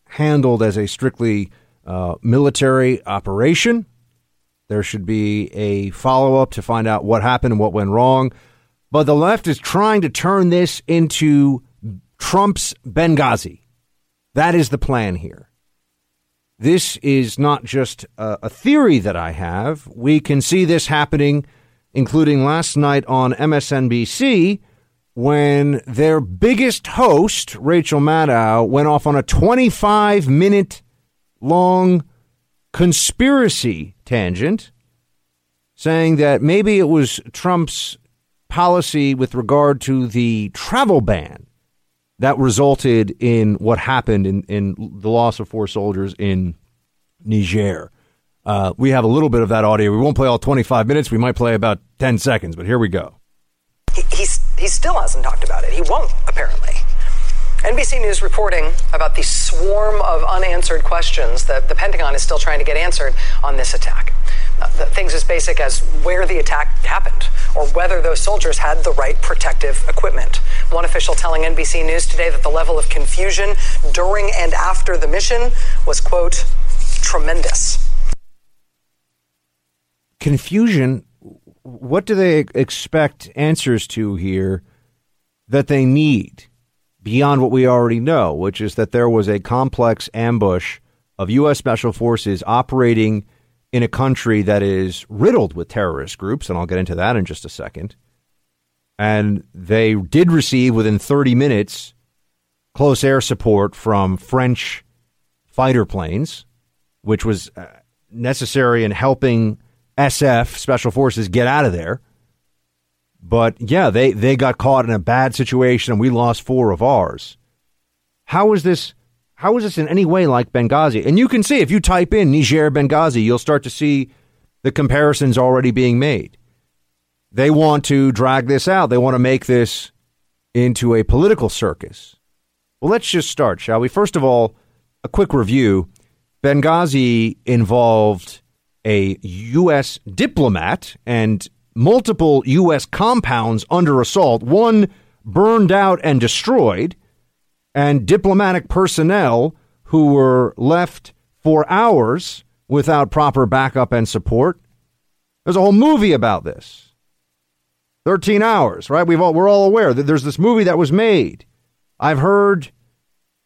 handled as a strictly uh, military operation. There should be a follow up to find out what happened and what went wrong. But the left is trying to turn this into Trump's Benghazi. That is the plan here. This is not just a, a theory that I have. We can see this happening, including last night on MSNBC when their biggest host, Rachel Maddow, went off on a 25 minute long conspiracy tangent saying that maybe it was Trump's policy with regard to the travel ban that resulted in what happened in, in the loss of four soldiers in Niger. Uh, we have a little bit of that audio. We won't play all 25 minutes. We might play about 10 seconds, but here we go. He, he still hasn't talked about it. He won't, apparently. NBC News reporting about the swarm of unanswered questions that the Pentagon is still trying to get answered on this attack. Uh, things as basic as where the attack happened or whether those soldiers had the right protective equipment. One official telling NBC News today that the level of confusion during and after the mission was, quote, tremendous. Confusion. What do they expect answers to here that they need beyond what we already know, which is that there was a complex ambush of U.S. Special Forces operating in a country that is riddled with terrorist groups, and I'll get into that in just a second. And they did receive within 30 minutes close air support from French fighter planes, which was uh, necessary in helping SF Special Forces get out of there. But yeah, they, they got caught in a bad situation and we lost four of ours. How is this how is this in any way like Benghazi? And you can see if you type in Niger Benghazi, you'll start to see the comparisons already being made. They want to drag this out. They want to make this into a political circus. Well, let's just start, shall we? First of all, a quick review. Benghazi involved a U.S. diplomat and multiple U.S. compounds under assault, one burned out and destroyed, and diplomatic personnel who were left for hours without proper backup and support. There's a whole movie about this. 13 hours, right? We've all, we're all aware that there's this movie that was made. I've heard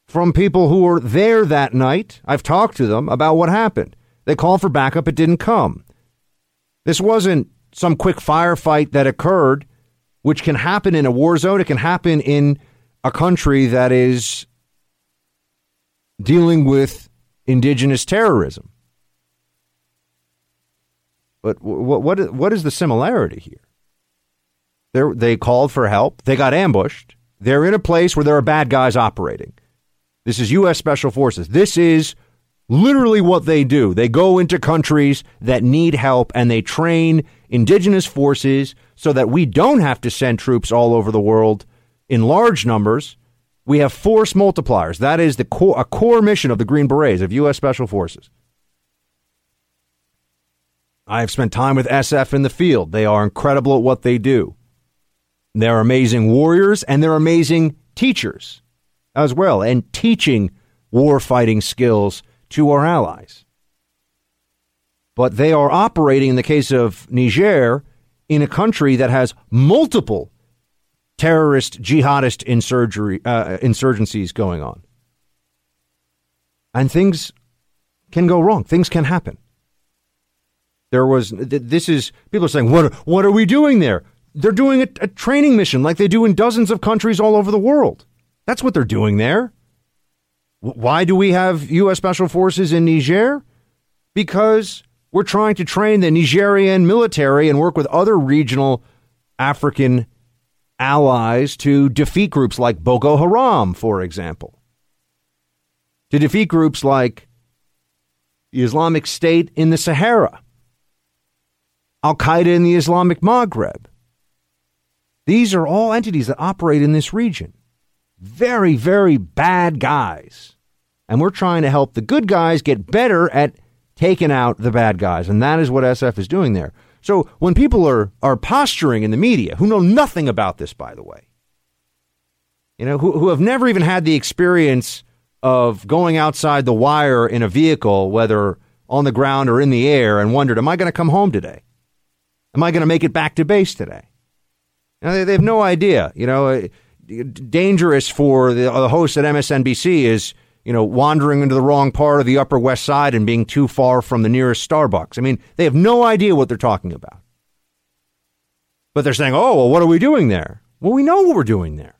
from people who were there that night. I've talked to them about what happened. They called for backup, it didn't come. This wasn't some quick firefight that occurred, which can happen in a war zone. It can happen in a country that is dealing with indigenous terrorism. But what what what is the similarity here? They they called for help. They got ambushed. They're in a place where there are bad guys operating. This is U.S. Special Forces. This is literally what they do. They go into countries that need help and they train indigenous forces so that we don't have to send troops all over the world in large numbers. We have force multipliers. That is the core, a core mission of the Green Berets of U.S. Special Forces. I have spent time with SF in the field. They are incredible at what they do. They're amazing warriors and they're amazing teachers as well, and teaching war fighting skills to our allies. But they are operating, in the case of Niger, in a country that has multiple terrorist jihadist insurgery, uh, insurgencies going on. And things can go wrong. Things can happen. There was this is people are saying what what are we doing there? They're doing a, a training mission like they do in dozens of countries all over the world. That's what they're doing there. Why do we have U.S. Special Forces in Niger? Because we're trying to train the Nigerian military and work with other regional African allies to defeat groups like Boko Haram, for example, to defeat groups like the Islamic State in the Sahara, Al Qaeda in the Islamic Maghreb. These are all entities that operate in this region. Very, very bad guys. And we're trying to help the good guys get better at taking out the bad guys. And that is what SF is doing there. So when people are, are posturing in the media, who know nothing about this, by the way, you know, who, who have never even had the experience of going outside the wire in a vehicle, whether on the ground or in the air, and wondered, am I going to come home today? Am I going to make it back to base today? Know, they, they have no idea. You know, uh, dangerous for the, the host at MSNBC is you know, wandering into the wrong part of the Upper West Side and being too far from the nearest Starbucks. I mean, they have no idea what they're talking about. But they're saying, oh, well, what are we doing there? Well, we know what we're doing there.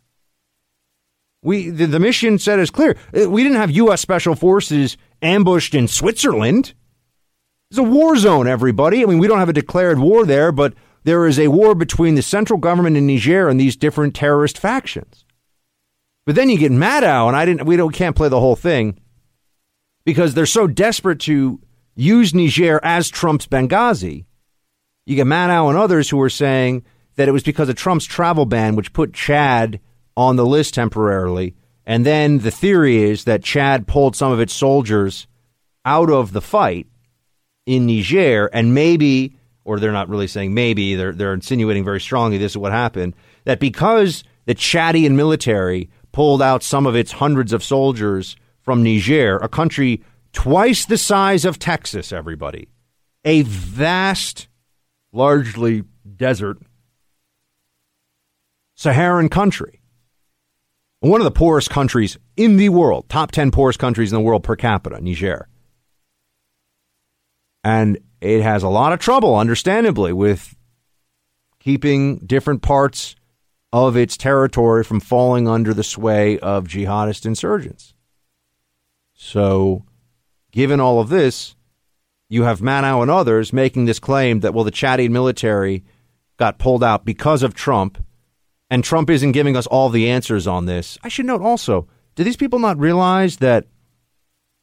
We the, the mission said is clear. Uh, we didn't have U.S. Special Forces ambushed in Switzerland. It's a war zone, everybody. I mean, we don't have a declared war there, but there is a war between the central government in Niger and these different terrorist factions. But then you get Maddow, and I didn't. We don't can't play the whole thing because they're so desperate to use Niger as Trump's Benghazi. You get Maddow and others who are saying that it was because of Trump's travel ban, which put Chad on the list temporarily. And then the theory is that Chad pulled some of its soldiers out of the fight in Niger, and maybe, or they're not really saying maybe, they're, they're insinuating very strongly this is what happened, that because the Chadian military pulled out some of its hundreds of soldiers from Niger, a country twice the size of Texas, everybody. A vast, largely desert, Saharan country. One of the poorest countries in the world, top 10 poorest countries in the world per capita, Niger. And it has a lot of trouble, understandably, with keeping different parts of its territory from falling under the sway of jihadist insurgents. So, given all of this, you have Maddow and others making this claim that, well, the Chadian military got pulled out because of Trump, and Trump isn't giving us all the answers on this. I should note also, do these people not realize that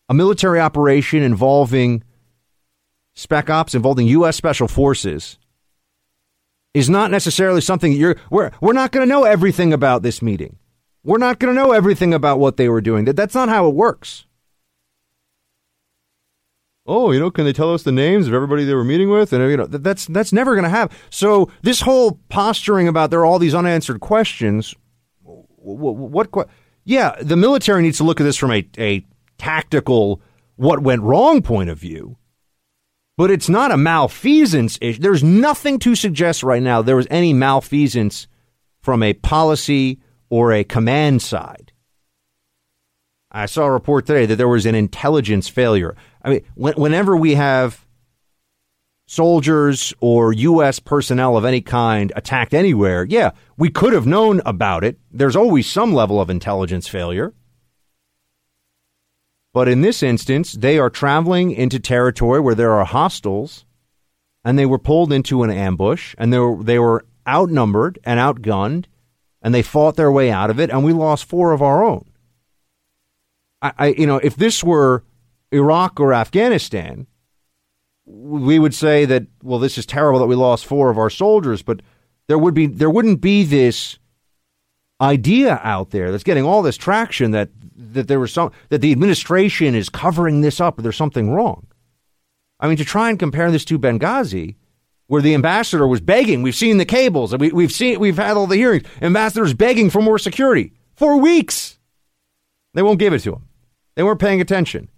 a military operation involving spec ops, involving U.S. Special Forces, is not necessarily something that you're, we're, we're not going to know everything about this meeting. We're not going to know everything about what they were doing. That, that's not how it works. Oh, you know, can they tell us the names of everybody they were meeting with? And you know, that's that's never going to happen. So this whole posturing about there are all these unanswered questions. What? what yeah, the military needs to look at this from a, a tactical, what went wrong point of view. But it's not a malfeasance issue. There's nothing to suggest right now there was any malfeasance from a policy or a command side. I saw a report today that there was an intelligence failure. I mean, whenever we have soldiers or U.S. personnel of any kind attacked anywhere, yeah, we could have known about it. There's always some level of intelligence failure. But in this instance, they are traveling into territory where there are hostiles, and they were pulled into an ambush, and they were, they were outnumbered and outgunned, and they fought their way out of it, and we lost four of our own. I, I you know, if this were Iraq or Afghanistan, we would say that well, this is terrible that we lost four of our soldiers, but there would be there wouldn't be this idea out there that's getting all this traction that that there was some that the administration is covering this up or there's something wrong. I mean, to try and compare this to Benghazi, where the ambassador was begging, we've seen the cables, and we, we've seen we've had all the hearings. Ambassadors begging for more security for weeks. They won't give it to him. They weren't paying attention.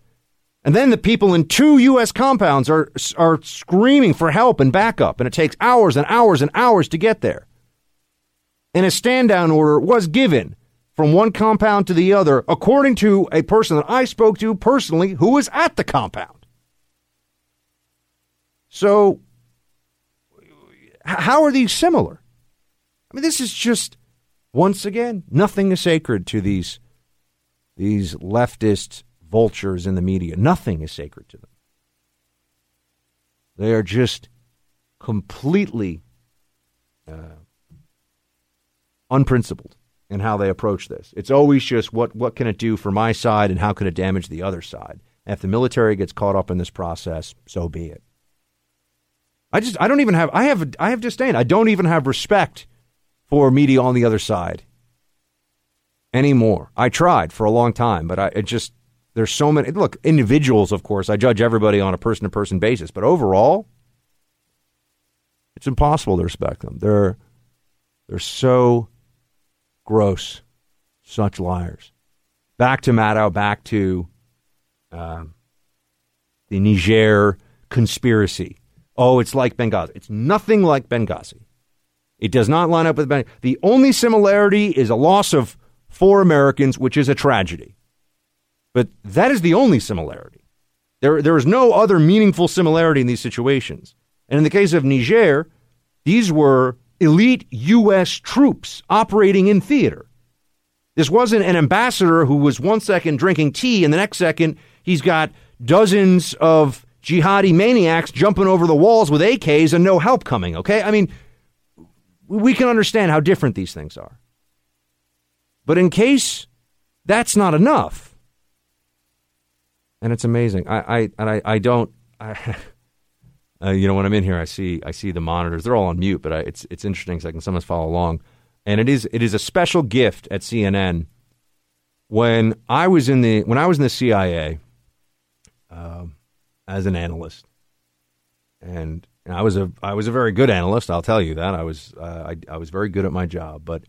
And then the people in two U.S. compounds are are screaming for help and backup, and it takes hours and hours and hours to get there. And a stand down order was given from one compound to the other, according to a person that I spoke to personally who was at the compound. So, how are these similar? I mean, this is just once again nothing is sacred to these these leftist vultures in the media. Nothing is sacred to them. They are just completely uh, unprincipled in how they approach this. It's always just what what can it do for my side and how can it damage the other side. And if the military gets caught up in this process, so be it. I just I don't even have I have I have disdain. I don't even have respect for media on the other side anymore. I tried for a long time, but I it just there's so many look, individuals of course, I judge everybody on a person to person basis, but overall it's impossible to respect them. They're they're so gross, such liars. Back to Maddow, back to um, the Niger conspiracy. Oh, it's like Benghazi. It's nothing like Benghazi. It does not line up with Benghazi. The only similarity is a loss of four Americans, which is a tragedy. But that is the only similarity. There, there is no other meaningful similarity in these situations. And in the case of Niger, these were elite U.S. troops operating in theater. This wasn't an ambassador who was one second drinking tea and the next second he's got dozens of jihadi maniacs jumping over the walls with AKs and no help coming, okay? I mean, we can understand how different these things are. But in case that's not enough, and it's amazing. I, I I, I don't I, (laughs) Uh, you know, when I'm in here, I see I see the monitors. They're all on mute, but I, it's it's interesting because I can sometimes follow along. And it is it is a special gift at CNN. When I was in the when I was in the CIA um, as an analyst, and, and, I was a I was a very good analyst. I'll tell you that I was uh, I, I was very good at my job. But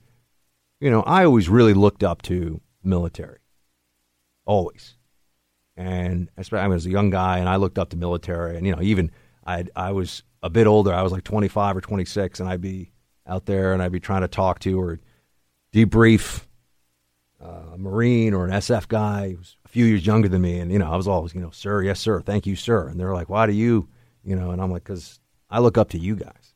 you know, I always really looked up to military, always. And I was a young guy, and I looked up to military, and you know, even I I was a bit older. I was like 25 or 26, and I'd be out there and I'd be trying to talk to or debrief uh, a Marine or an SF guy who's a few years younger than me. And, you know, I was always, you know, sir, yes, sir, thank you, sir. And they're like, why do you, you know, and I'm like, because I look up to you guys.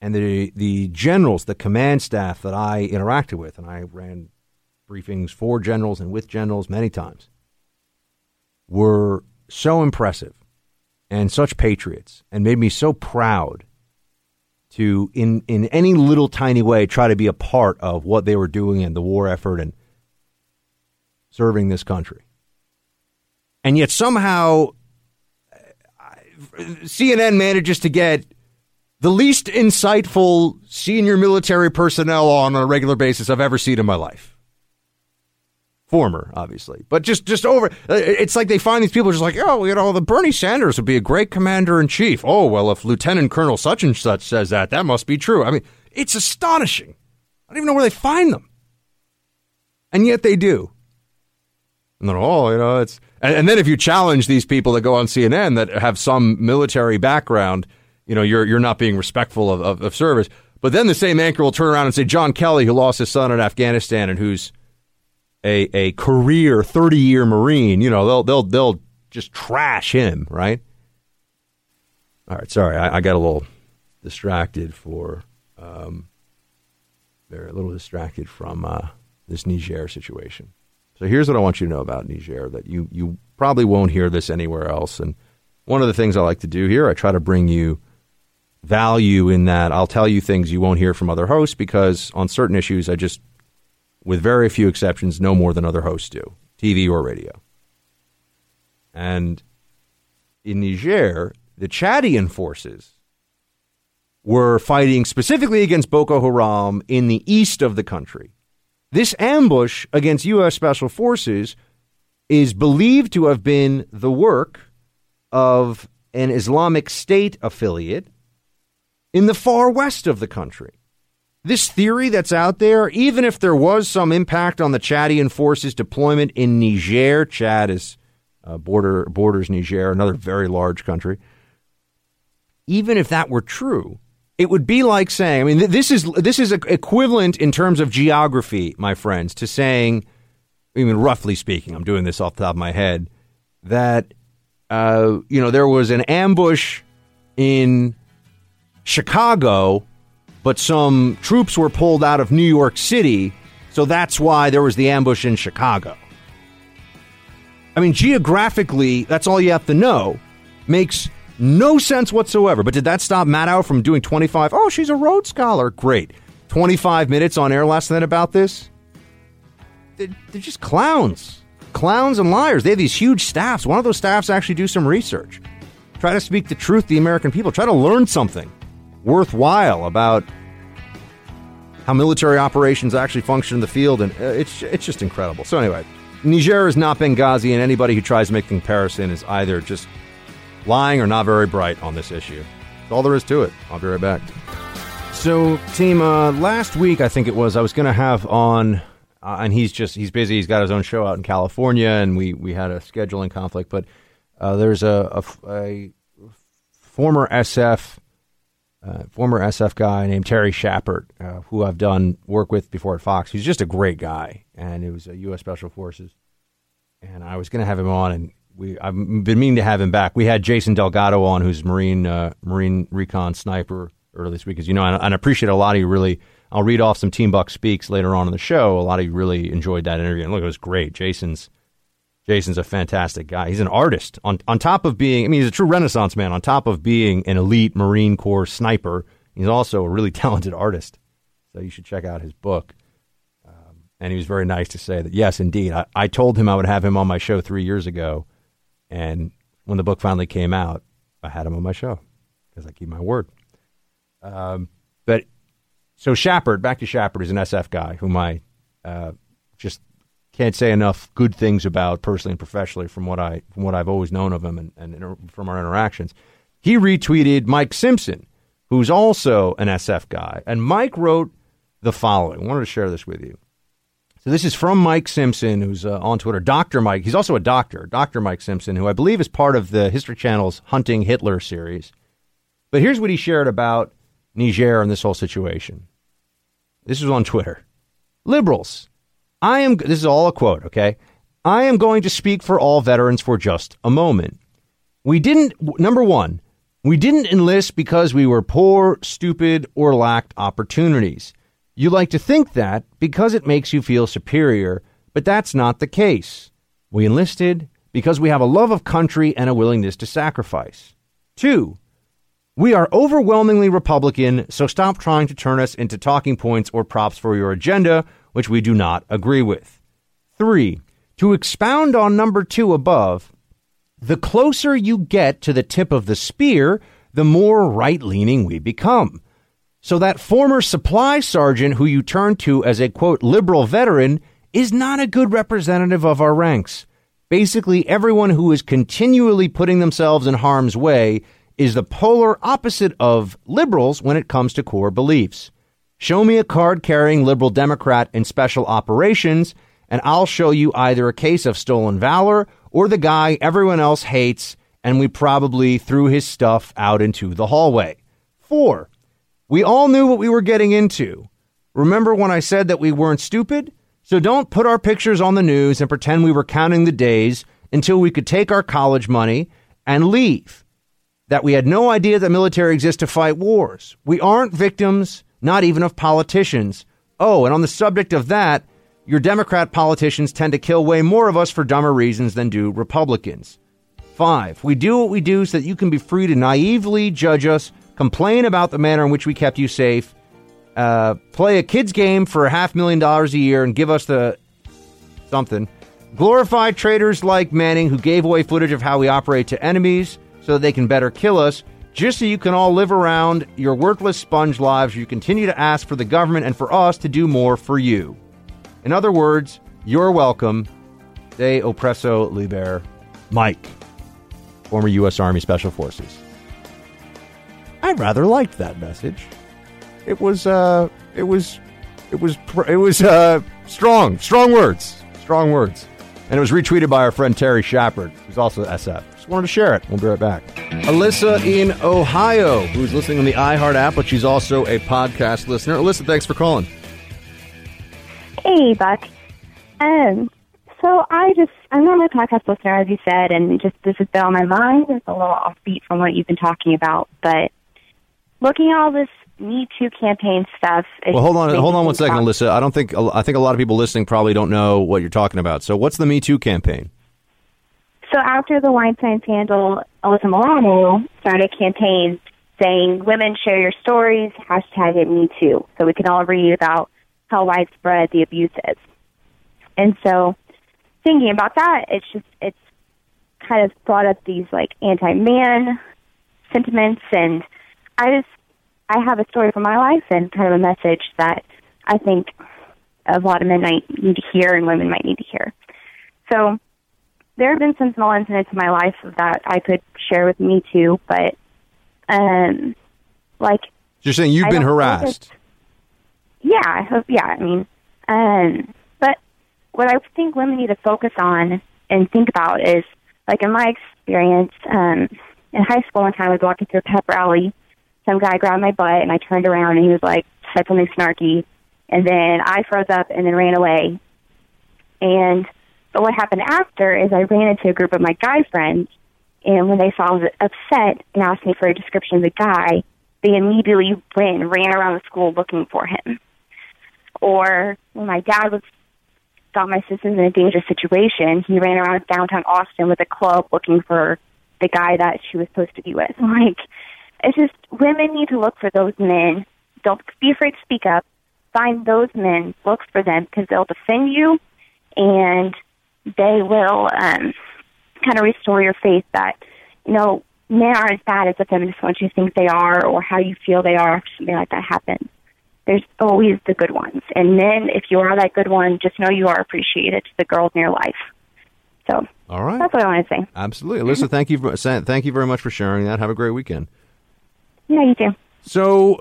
And the, the generals, the command staff that I interacted with, and I ran briefings for generals and with generals many times, were so impressive and such patriots and made me so proud to in in any little tiny way try to be a part of what they were doing in the war effort and serving this country. And yet somehow uh, CNN manages to get the least insightful senior military personnel on, on a regular basis I've ever seen in my life. Former, obviously, but just just over. uh, It's like they find these people just like, oh, you know, the Bernie Sanders would be a great commander in chief. Oh, well, if Lieutenant Colonel such and such says that, that must be true. I mean, it's astonishing. I don't even know where they find them, and yet they do. And then, oh, you know, it's and, and then if you challenge these people that go on CNN that have some military background, you know, you're you're not being respectful of, of, of service. But then the same anchor will turn around and say John Kelly, who lost his son in Afghanistan and who's a a career thirty year Marine, you know, they'll they'll they'll just trash him, right? All right, sorry, I, I got a little distracted for um, they're a little distracted from uh, this Niger situation. So here's what I want you to know about Niger that you you probably won't hear this anywhere else. And one of the things I like to do here, I try to bring you value in that I'll tell you things you won't hear from other hosts because on certain issues I just with very few exceptions no more than other hosts do, TV or radio. And in Niger, the Chadian forces were fighting specifically against Boko Haram in the east of the country. This ambush against U.S. Special Forces is believed to have been the work of an Islamic State affiliate in the far west of the country. This theory that's out there, even if there was some impact on the Chadian forces deployment in Niger, Chad is uh, border borders Niger, another very large country. Even if that were true, it would be like saying, I mean, th- this is this is equivalent in terms of geography, my friends, to saying, even roughly speaking, I'm doing this off the top of my head, that uh, you know there was an ambush in Chicago, but some troops were pulled out of New York City, so that's why there was the ambush in Chicago. I mean, geographically, that's all you have to know. Makes no sense whatsoever. But did that stop Maddow from doing 25? Oh, she's a Rhodes Scholar. Great. 25 minutes on air last night about this? They're, they're just clowns. Clowns and liars. They have these huge staffs. One of those staffs actually do some research. Try to speak the truth to the American people. Try to learn something worthwhile about how military operations actually function in the field. And uh, it's, it's just incredible. So, anyway, Niger is not Benghazi, and anybody who tries to make comparison is either just lying or not very bright on this issue. That's all there is to it. I'll be right back. So, team, uh, last week I think it was I was going to have on, uh, and he's just he's busy. He's got his own show out in California, and we we had a scheduling conflict. But uh, there's a, a, a former SF uh, former SF guy named Terry Schappert, uh, who I've done work with before at Fox. He's just a great guy, and it was a U.S. Special Forces. And I was going to have him on, and we I've been meaning to have him back. We had Jason Delgado on, who's Marine uh, Marine Recon sniper earlier this week, as you know, and, and I appreciate a lot of you really. I'll read off some Team Buck speaks later on in the show. A lot of you really enjoyed that interview, and look, it was great. Jason's Jason's a fantastic guy. He's an artist. On on top of being, I mean, he's a true Renaissance man. On top of being an elite Marine Corps sniper, he's also a really (laughs) talented artist. So you should check out his book. Um, and he was very nice to say that, yes, indeed. I, I told him I would have him on my show three years ago. And when the book finally came out, I had him on my show because I keep my word. Um, but so Schappert, back to Schappert, is an SF guy whom I uh, just can't say enough good things about personally and professionally from what I from what I've always known of him and, and inter- from our interactions. He retweeted Mike Simpson, who's also an SF guy, and Mike wrote the following. I wanted to share this with you. So this is from Mike Simpson, who's uh, on Twitter. Doctor Mike. He's also a doctor, Doctor Mike Simpson, who I believe is part of the History Channel's Hunting Hitler series. But here's what he shared about Niger and this whole situation. This was on Twitter. Liberals I am, this is all a quote, okay? I am going to speak for all veterans for just a moment. We didn't, number one, we didn't enlist because we were poor, stupid, or lacked opportunities. You like to think that because it makes you feel superior, but that's not the case. We enlisted because we have a love of country and a willingness to sacrifice. Two, we are overwhelmingly Republican, so stop trying to turn us into talking points or props for your agenda, which we do not agree with. Three, to expound on number two above, the closer you get to the tip of the spear, the more right leaning we become. So that former supply sergeant who you turn to as a quote liberal veteran is not a good representative of our ranks. Basically, everyone who is continually putting themselves in harm's way is the polar opposite of liberals when it comes to core beliefs. Show me a card carrying liberal Democrat in special operations, and I'll show you either a case of stolen valor or the guy everyone else hates, and we probably threw his stuff out into the hallway. Four, we all knew what we were getting into. Remember when I said that we weren't stupid? So don't put our pictures on the news and pretend we were counting the days until we could take our college money and leave. That we had no idea that military exists to fight wars. We aren't victims, not even of politicians. Oh, and on the subject of that, your Democrat politicians tend to kill way more of us for dumber reasons than do Republicans. Five, we do what we do so that you can be free to naively judge us, complain about the manner in which we kept you safe, uh, play a kids game for a half million dollars a year and give us the something. Glorify traitors like Manning who gave away footage of how we operate to enemies so that they can better kill us, just so you can all live around your worthless sponge lives. You continue to ask for the government and for us to do more for you. In other words, you're welcome. De oppresso liber, Mike, former U.S. Army Special Forces. I rather liked that message. It was, uh, it was, it was, it was uh, strong, strong words, strong words, and it was retweeted by our friend Terry Schappert, who's also SF. Just wanted to share it. We'll be right back. Alyssa in Ohio, who's listening on the iHeart app, but she's also a podcast listener. Alyssa, thanks for calling. Hey, Buck. Um, so I just, I'm not a podcast listener, as you said, and just this has been on my mind. It's a little offbeat from what you've been talking about, but looking at all this Me Too campaign stuff. Well, hold on, hold on one second, Alyssa. I don't think I think a lot of people listening probably don't know what you're talking about. So, what's the Me Too campaign? So after the Weinstein scandal, Alyssa Milano started a campaign saying, "Women share your stories." Hashtag it Me Too, so we can all read about how widespread the abuse is. And so, thinking about that, it's just it's kind of brought up these like anti-man sentiments, and I just I have a story from my life and kind of a message that I think a lot of men might need to hear and women might need to hear. So there have been some small incidents in my life that I could share with me too, but um, like You're saying you've I been harassed. yeah, I hope. Yeah, I mean, um, but what I think women need to focus on and think about is, like in my experience, um, in high school, one time I was walking through a pep rally. Some guy grabbed my butt, and I turned around, and he was like said something snarky, and then I froze up and then ran away. And but what happened after is I ran into a group of my guy friends, and when they saw I was upset and asked me for a description of the guy, they immediately and ran around the school looking for him. Or when my dad was thought my sister was in a dangerous situation, he ran around downtown Austin with a club looking for the guy that she was supposed to be with. (laughs) Like, it's just women need to look for those men. Don't be afraid to speak up. Find those men, look for them because they'll defend you, and they will um, kind of restore your faith that you know men aren't as bad as the feminists want you to think they are, or how you feel they are. If something like that happens there's always the good ones. And then if you are that good one, just know you are appreciated to the girls in your life. So All right. that's what I want to say. Absolutely, Alyssa. Thank you. For, sa- thank you very much for sharing that. Have a great weekend. Yeah, you too. So,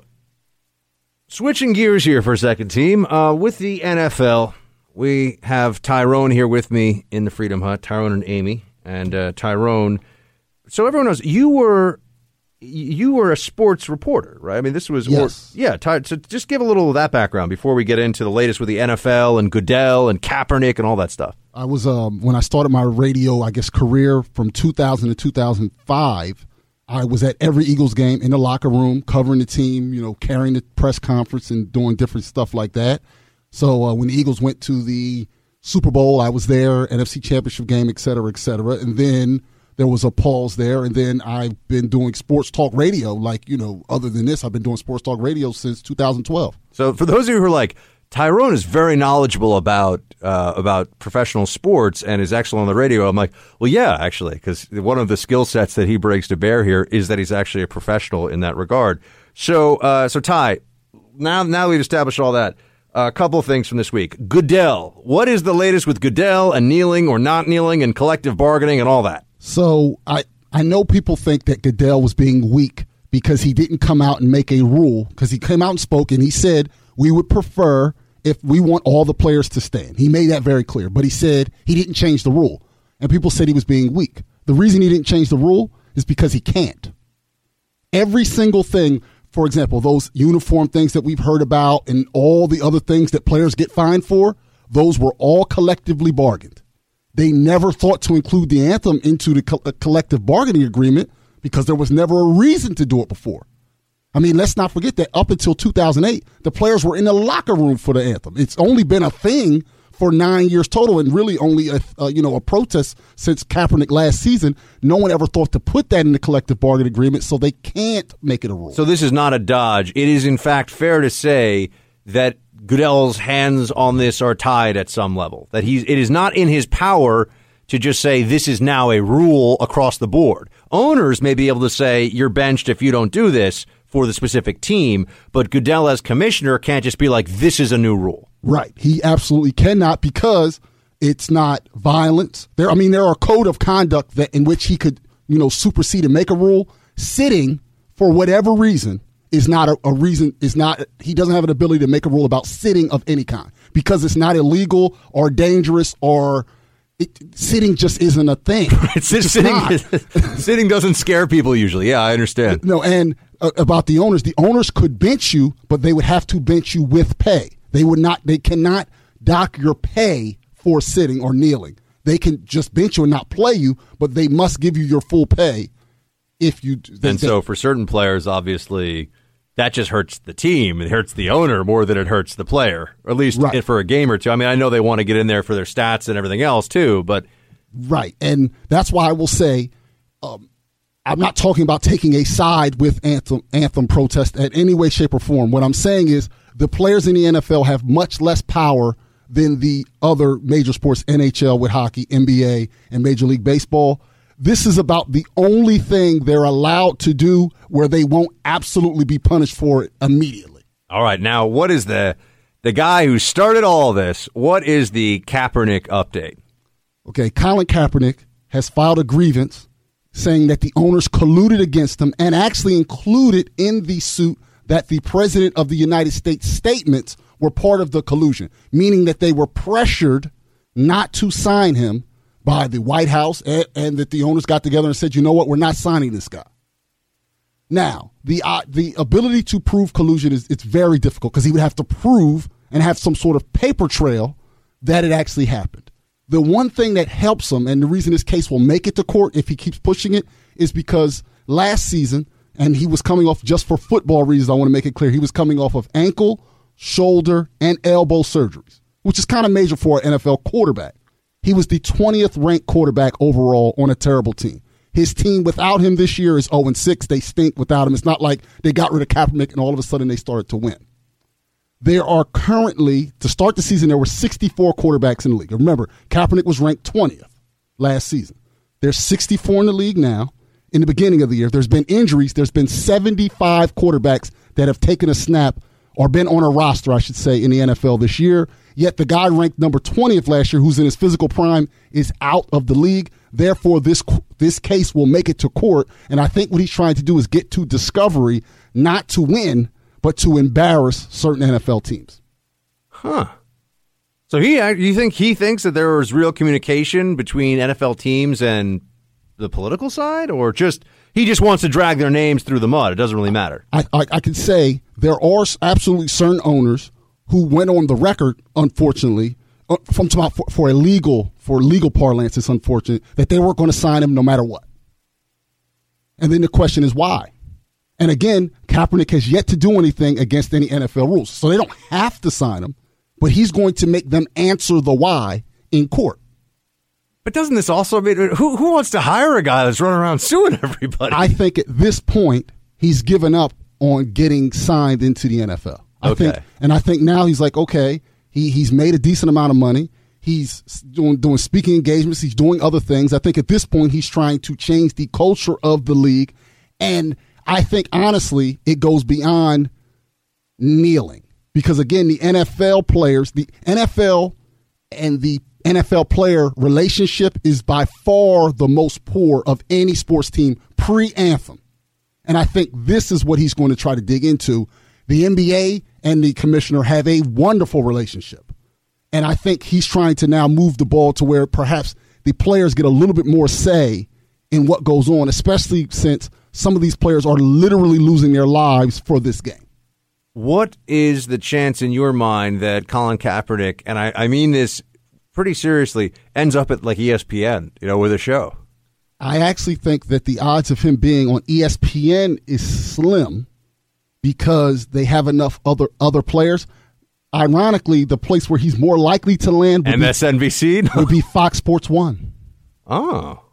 switching gears here for a second, team. Uh, with the NFL, we have Tyrone here with me in the Freedom Hut. Tyrone and Amy, and uh, Tyrone. So everyone knows you were you were a sports reporter, right? I mean, this was Yes. or, yeah. Ty, so just give a little of that background before we get into the latest with the NFL and Goodell and Kaepernick and all that stuff. I was um, when I started my radio, I guess career from 2000 to 2005. I was at every Eagles game in the locker room, covering the team, you know, carrying the press conference and doing different stuff like that. So uh, when the Eagles went to the Super Bowl, I was there, NFC Championship game, et cetera, et cetera. And then there was a pause there. And then I've been doing sports talk radio. Like, you know, other than this, I've been doing sports talk radio since 2012. So for those of you who are like, Tyrone is very knowledgeable about uh, about professional sports and is excellent on the radio. I'm like, well, yeah, actually, because one of the skill sets that he brings to bear here is that he's actually a professional in that regard. So, uh, so Ty, now now we've established all that. A couple things from this week. Goodell. What is the latest with Goodell and kneeling or not kneeling and collective bargaining and all that? So I I know people think that Goodell was being weak because he didn't come out and make a rule because he came out and spoke and he said we would prefer if we want all the players to stand. He made that very clear, but he said he didn't change the rule. And people said he was being weak. The reason he didn't change the rule is because he can't. Every single thing, for example, those uniform things that we've heard about and all the other things that players get fined for, those were all collectively bargained. They never thought to include the anthem into the co- uh, collective bargaining agreement because there was never a reason to do it before. I mean, let's not forget that up until 2008, the players were in the locker room for the anthem. It's only been a thing for nine years total, and really only a uh, you know a protest since Kaepernick last season. No one ever thought to put that in the collective bargaining agreement, so they can't make it a rule. So this is not a dodge. It is in fact fair to say that Goodell's hands on this are tied at some level. That he's it is not in his power to just say this is now a rule across the board. Owners may be able to say you're benched if you don't do this for the specific team, but Goodell as commissioner can't just be like this is a new rule. Right. He absolutely cannot because it's not violence. There I mean there are a code of conduct that in which he could, you know, supersede and make a rule. Sitting for whatever reason is not a, a reason is not he doesn't have an ability to make a rule about sitting of any kind because it's not illegal or dangerous or it, sitting just isn't a thing. (laughs) It's just sitting, (laughs) sitting doesn't scare people usually. Yeah, I understand. No, and uh, about the owners, the owners could bench you, but they would have to bench you with pay. They would not. They cannot dock your pay for sitting or kneeling. They can just bench you and not play you, but they must give you your full pay if you. They, and so for certain players, obviously, that just hurts the team. It hurts the owner more than it hurts the player, or at least Right. for a game or two. I mean, I know they want to get in there for their stats and everything else too, but Right. And that's why I will say um, I'm not talking about taking a side with anthem, anthem protest in any way, shape, or form. What I'm saying is the players in the NFL have much less power than the other major sports, NHL with hockey, NBA, and Major League Baseball. This is about the only thing they're allowed to do where they won't absolutely be punished for it immediately. all right. Now, what is the the guy who started all this? What is the Kaepernick update? Okay, Colin Kaepernick has filed a grievance saying that the owners colluded against him and actually included in the suit that the president of the United States statements were part of the collusion, meaning that they were pressured not to sign him by the White House and, and that the owners got together and said, you know what, we're not signing this guy. Now, the uh, the ability to prove collusion is it's very difficult because he would have to prove and have some sort of paper trail that it actually happened. The one thing that helps him, and the reason this case will make it to court if he keeps pushing it, is because last season, and he was coming off just for football reasons. I want to make it clear he was coming off of ankle, shoulder, and elbow surgeries, which is kind of major for an NFL quarterback. He was the 20th ranked quarterback overall on a terrible team. His team without him this year is 0 6. They stink without him. It's not like they got rid of Kaepernick and all of a sudden they started to win. There are currently, to start the season, there were 64 quarterbacks in the league. Remember, Kaepernick was ranked 20th last season. There's 64 in the league now. In the beginning of the year, there's been injuries. There's been 75 quarterbacks that have taken a snap or been on a roster, I should say, in the NFL this year. Yet the guy ranked number 20th last year, who's in his physical prime, is out of the league. Therefore, this this case will make it to court. And I think what he's trying to do is get to discovery, not to win, but to embarrass certain NFL teams. Huh. So he, you think he thinks that there was real communication between NFL teams and the political side, or just he just wants to drag their names through the mud? It doesn't really matter. I, I, I can say there are absolutely certain owners who went on the record, unfortunately, uh, from for, for a legal for legal parlance. It's unfortunate that they weren't going to sign him no matter what. And then the question is why. And again, Kaepernick has yet to do anything against any NFL rules, so they don't have to sign him. But he's going to make them answer the why in court. But doesn't this also mean who who wants to hire a guy that's running around suing everybody? I think at this point he's given up on getting signed into the NFL. I Okay. think, and I think now he's like, okay, he he's made a decent amount of money. He's doing doing speaking engagements. He's doing other things. I think at this point he's trying to change the culture of the league, and I think honestly it goes beyond kneeling because again the NFL players, the NFL and the NFL player relationship is by far the most poor of any sports team pre anthem. And I think this is what he's going to try to dig into. The NBA and the commissioner have a wonderful relationship. And I think he's trying to now move the ball to where perhaps the players get a little bit more say in what goes on, especially since some of these players are literally losing their lives for this game. What is the chance in your mind that Colin Kaepernick, and I, I mean this pretty seriously, ends up at like ESPN, you know, with a show? I actually think that the odds of him being on ESPN is slim because they have enough other other players. Ironically, the place where he's more likely to land would, MSNBC be, (laughs) would be Fox Sports One. Oh,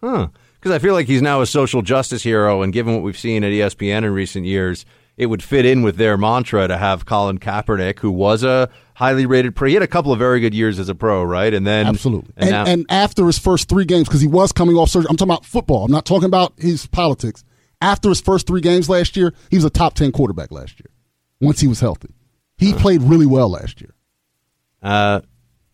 huh. Because I feel like he's now a social justice hero, and given what we've seen at ESPN in recent years, it would fit in with their mantra to have Colin Kaepernick, who was a highly rated pro. He had a couple of very good years as a pro, right? And then Absolutely. and And, now- and after his first three games, because he was coming off surgery, I'm talking about football. I'm not talking about his politics. After his first three games last year, he was a top 10 quarterback last year once he was healthy. He played really well last year. uh,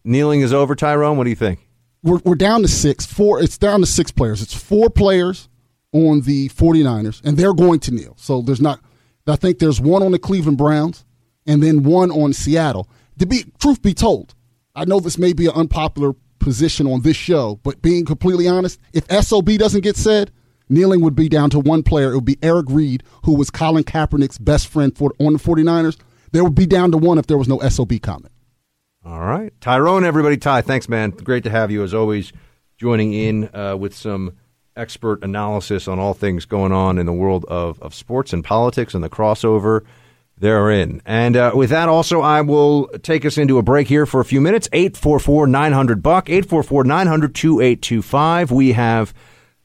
kneeling is over. Tyrone, what do you think? We're, we're down to six. Four. It's down to six players. It's four players on the 49ers, and they're going to kneel. So there's not. I think there's one on the Cleveland Browns, and then one on Seattle. To be truth be told, I know this may be an unpopular position on this show, but being completely honest, if SOB doesn't get said, kneeling would be down to one player. It would be Eric Reid, who was Colin Kaepernick's best friend for on the 49ers. There would be down to one if there was no SOB comment. All right. Tyrone, everybody. Ty, thanks, man. Great to have you, as always, joining in uh, with some expert analysis on all things going on in the world of, of sports and politics and the crossover therein. And uh, with that, also, I will take us into a break here for a few minutes. 844 900 Buck, 844 900 2825. We have.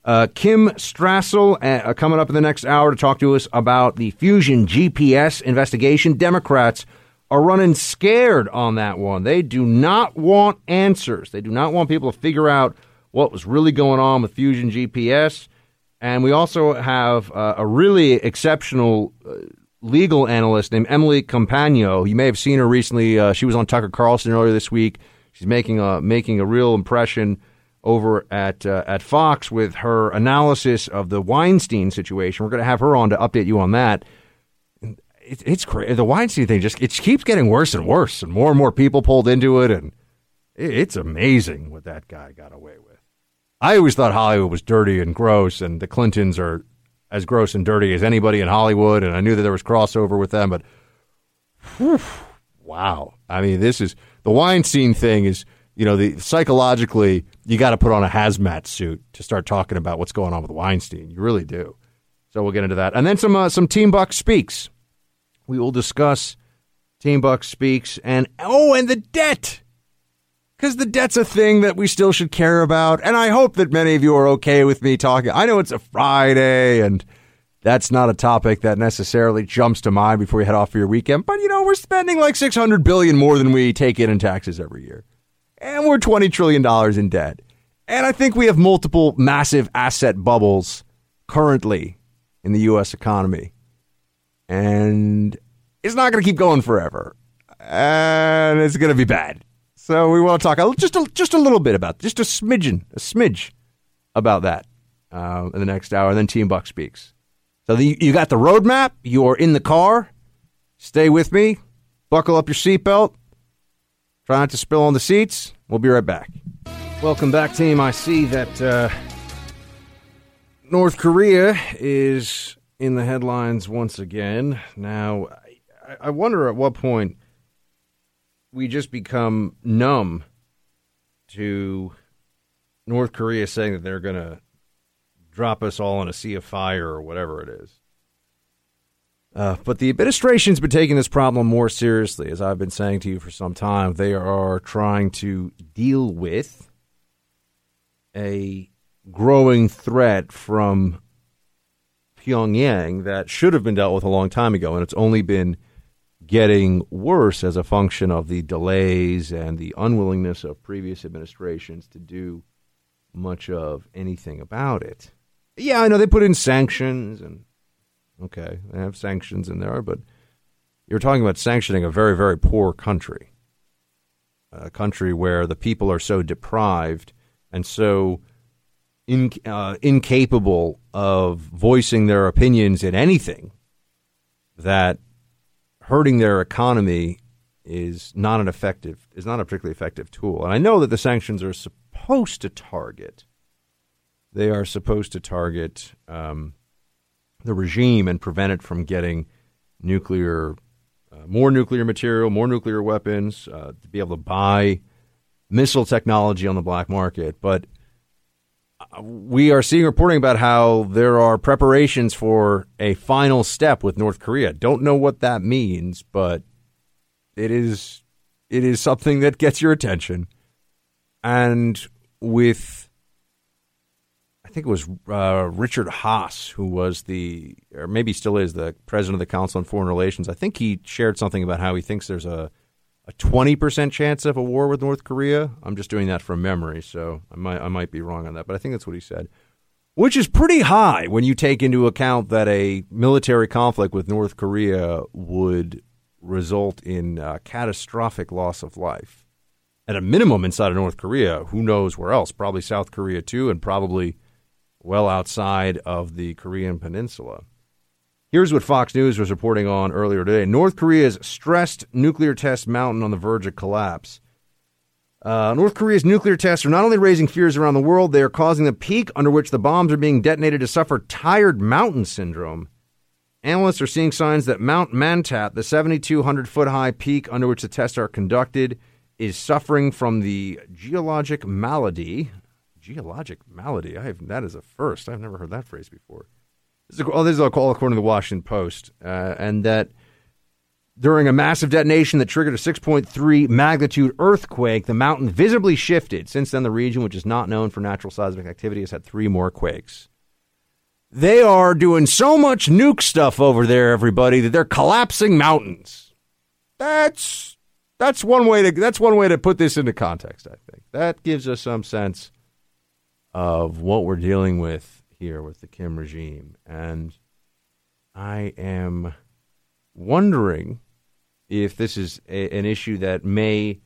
Uh, Kim Strassel uh, coming up in the next hour to talk to us about the Fusion GPS investigation. Democrats are running scared on that one. They do not want answers. They do not want people to figure out what was really going on with Fusion GPS. And we also have uh, a really exceptional uh, legal analyst named Emily Compagno. You may have seen her recently. Uh, she was on Tucker Carlson earlier this week. She's making a making a real impression over at uh, at Fox with her analysis of the Weinstein situation. We're going to have her on to update you on that. It, it's crazy. The Weinstein thing just it keeps getting worse and worse, and more and more people pulled into it, and it, it's amazing what that guy got away with. I always thought Hollywood was dirty and gross, and the Clintons are as gross and dirty as anybody in Hollywood, and I knew that there was crossover with them, but whew, wow. I mean, this is the Weinstein thing is, you know, the psychologically you got to put on a hazmat suit to start talking about what's going on with Weinstein. You really do. So we'll get into that, and then some uh, some Team Buck speaks. We will discuss Team Buck speaks, and oh, and the debt because the debt's a thing that we still should care about. And I hope that many of you are okay with me talking. I know it's a Friday, and that's not a topic that necessarily jumps to mind before you head off for your weekend. But you know, we're spending like six hundred billion more than we take in in taxes every year, and we're twenty trillion dollars in debt. And I think we have multiple massive asset bubbles currently in the U.S. economy, and it's not going to keep going forever, and it's going to be bad. So we want to talk just a, just a little bit about just a smidgen, a smidge about that uh, in the next hour, and then Team Buck speaks. So the, you got the roadmap. You're in the car. Stay with me. Buckle up your seatbelt. Try not to spill on the seats. We'll be right back. Welcome back, team. I see that uh, North Korea is in the headlines once again. Now, I, I wonder at what point we just become numb to North Korea saying that they're going to drop us all in a sea of fire or whatever it is. Uh, but the administration's been taking this problem more seriously, as I've been saying to you for some time. They are trying to deal with a growing threat from Pyongyang that should have been dealt with a long time ago, and it's only been getting worse as a function of the delays and the unwillingness of previous administrations to do much of anything about it. Yeah, I know they put in sanctions and okay, they have sanctions in there, but you're talking about sanctioning a very, very poor country. A country where the people are so deprived and so in, uh, incapable of voicing their opinions in anything that hurting their economy is not an effective is not a particularly effective tool. And I know that the sanctions are supposed to target they are supposed to target um, the regime and prevent it from getting nuclear uh, more nuclear material, more nuclear weapons, uh, to be able to buy missile technology on the black market. But we are seeing reporting about how there are preparations for a final step with North Korea. Don't know what that means, but it is it is something that gets your attention. And with I think it was uh, Richard Haass who was the or maybe still is the president of the Council on Foreign Relations. I think he shared something about how he thinks there's a a 20% chance of a war with North Korea. I'm just doing that from memory, so I might I might be wrong on that, but I think that's what he said. Which is pretty high when you take into account that a military conflict with North Korea would result in catastrophic loss of life. At a minimum inside of North Korea, who knows where else? Probably South Korea too, and probably well outside of the Korean peninsula. Here's what Fox News was reporting on earlier today North Korea's stressed nuclear test mountain on the verge of collapse. Uh, North Korea's nuclear tests are not only raising fears around the world, they are causing the peak under which the bombs are being detonated to suffer tired mountain syndrome. Analysts are seeing signs that Mount Mantap, the 7,200 foot high peak under which the tests are conducted, is suffering from the geologic malady. Geologic malady? I have, that is a first. I've never heard that phrase before. This is, oh, this is all according to the Washington Post, uh, and that during a massive detonation that triggered a 6.3 magnitude earthquake, the mountain visibly shifted. Since then, the region, which is not known for natural seismic activity, has had three more quakes. They are doing so much nuke stuff over there, everybody, that they're collapsing mountains. That's that's one way to that's one way to put this into context. I think that gives us some sense of what we're dealing with here with the Kim regime. And I am wondering if this is a, an issue that may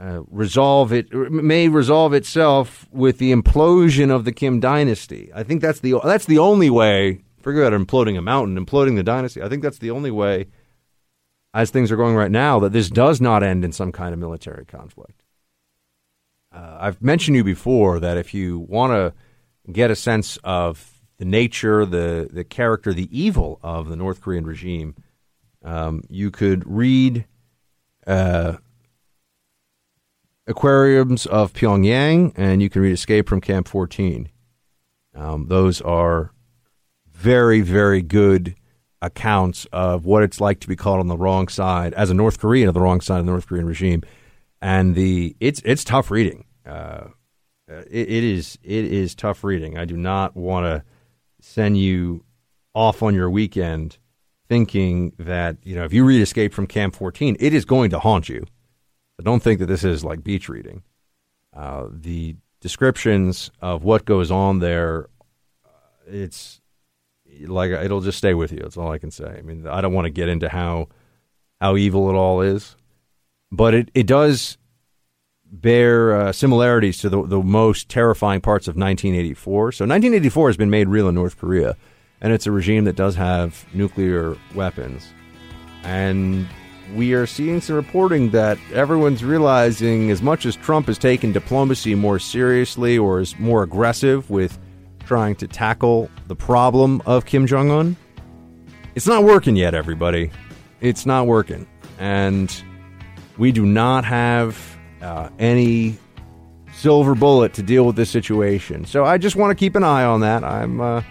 uh, resolve it may resolve itself with the implosion of the Kim dynasty. I think that's the that's the only way. Forget about imploding a mountain, imploding the dynasty. I think that's the only way, as things are going right now, that this does not end in some kind of military conflict. Uh, I've mentioned you before that if you want to get a sense of the nature, the the character, the evil of the North Korean regime, um, you could read uh, Aquariums of Pyongyang, and you can read Escape from Camp 14. Um, those are very, very good accounts of what it's like to be caught on the wrong side as a North Korean of the wrong side of the North Korean regime, and the it's it's tough reading. Uh, uh, it, it is it is tough reading. I do not want to send you off on your weekend thinking that you know if you read Escape from Camp 14, it is going to haunt you. But don't think that this is like beach reading. Uh, the descriptions of what goes on there, uh, it's like it'll just stay with you. That's all I can say. I mean, I don't want to get into how how evil it all is, but it it does bear uh, similarities to the, the most terrifying parts of 1984. So 1984 has been made real in North Korea, and it's a regime that does have nuclear weapons. And we are seeing some reporting that everyone's realizing as much as Trump has taken diplomacy more seriously or is more aggressive with trying to tackle the problem of Kim Jong un, it's not working yet, everybody. It's not working. And we do not have uh, any silver bullet to deal with this situation. So I just want to keep an eye on that. I'm. Uh,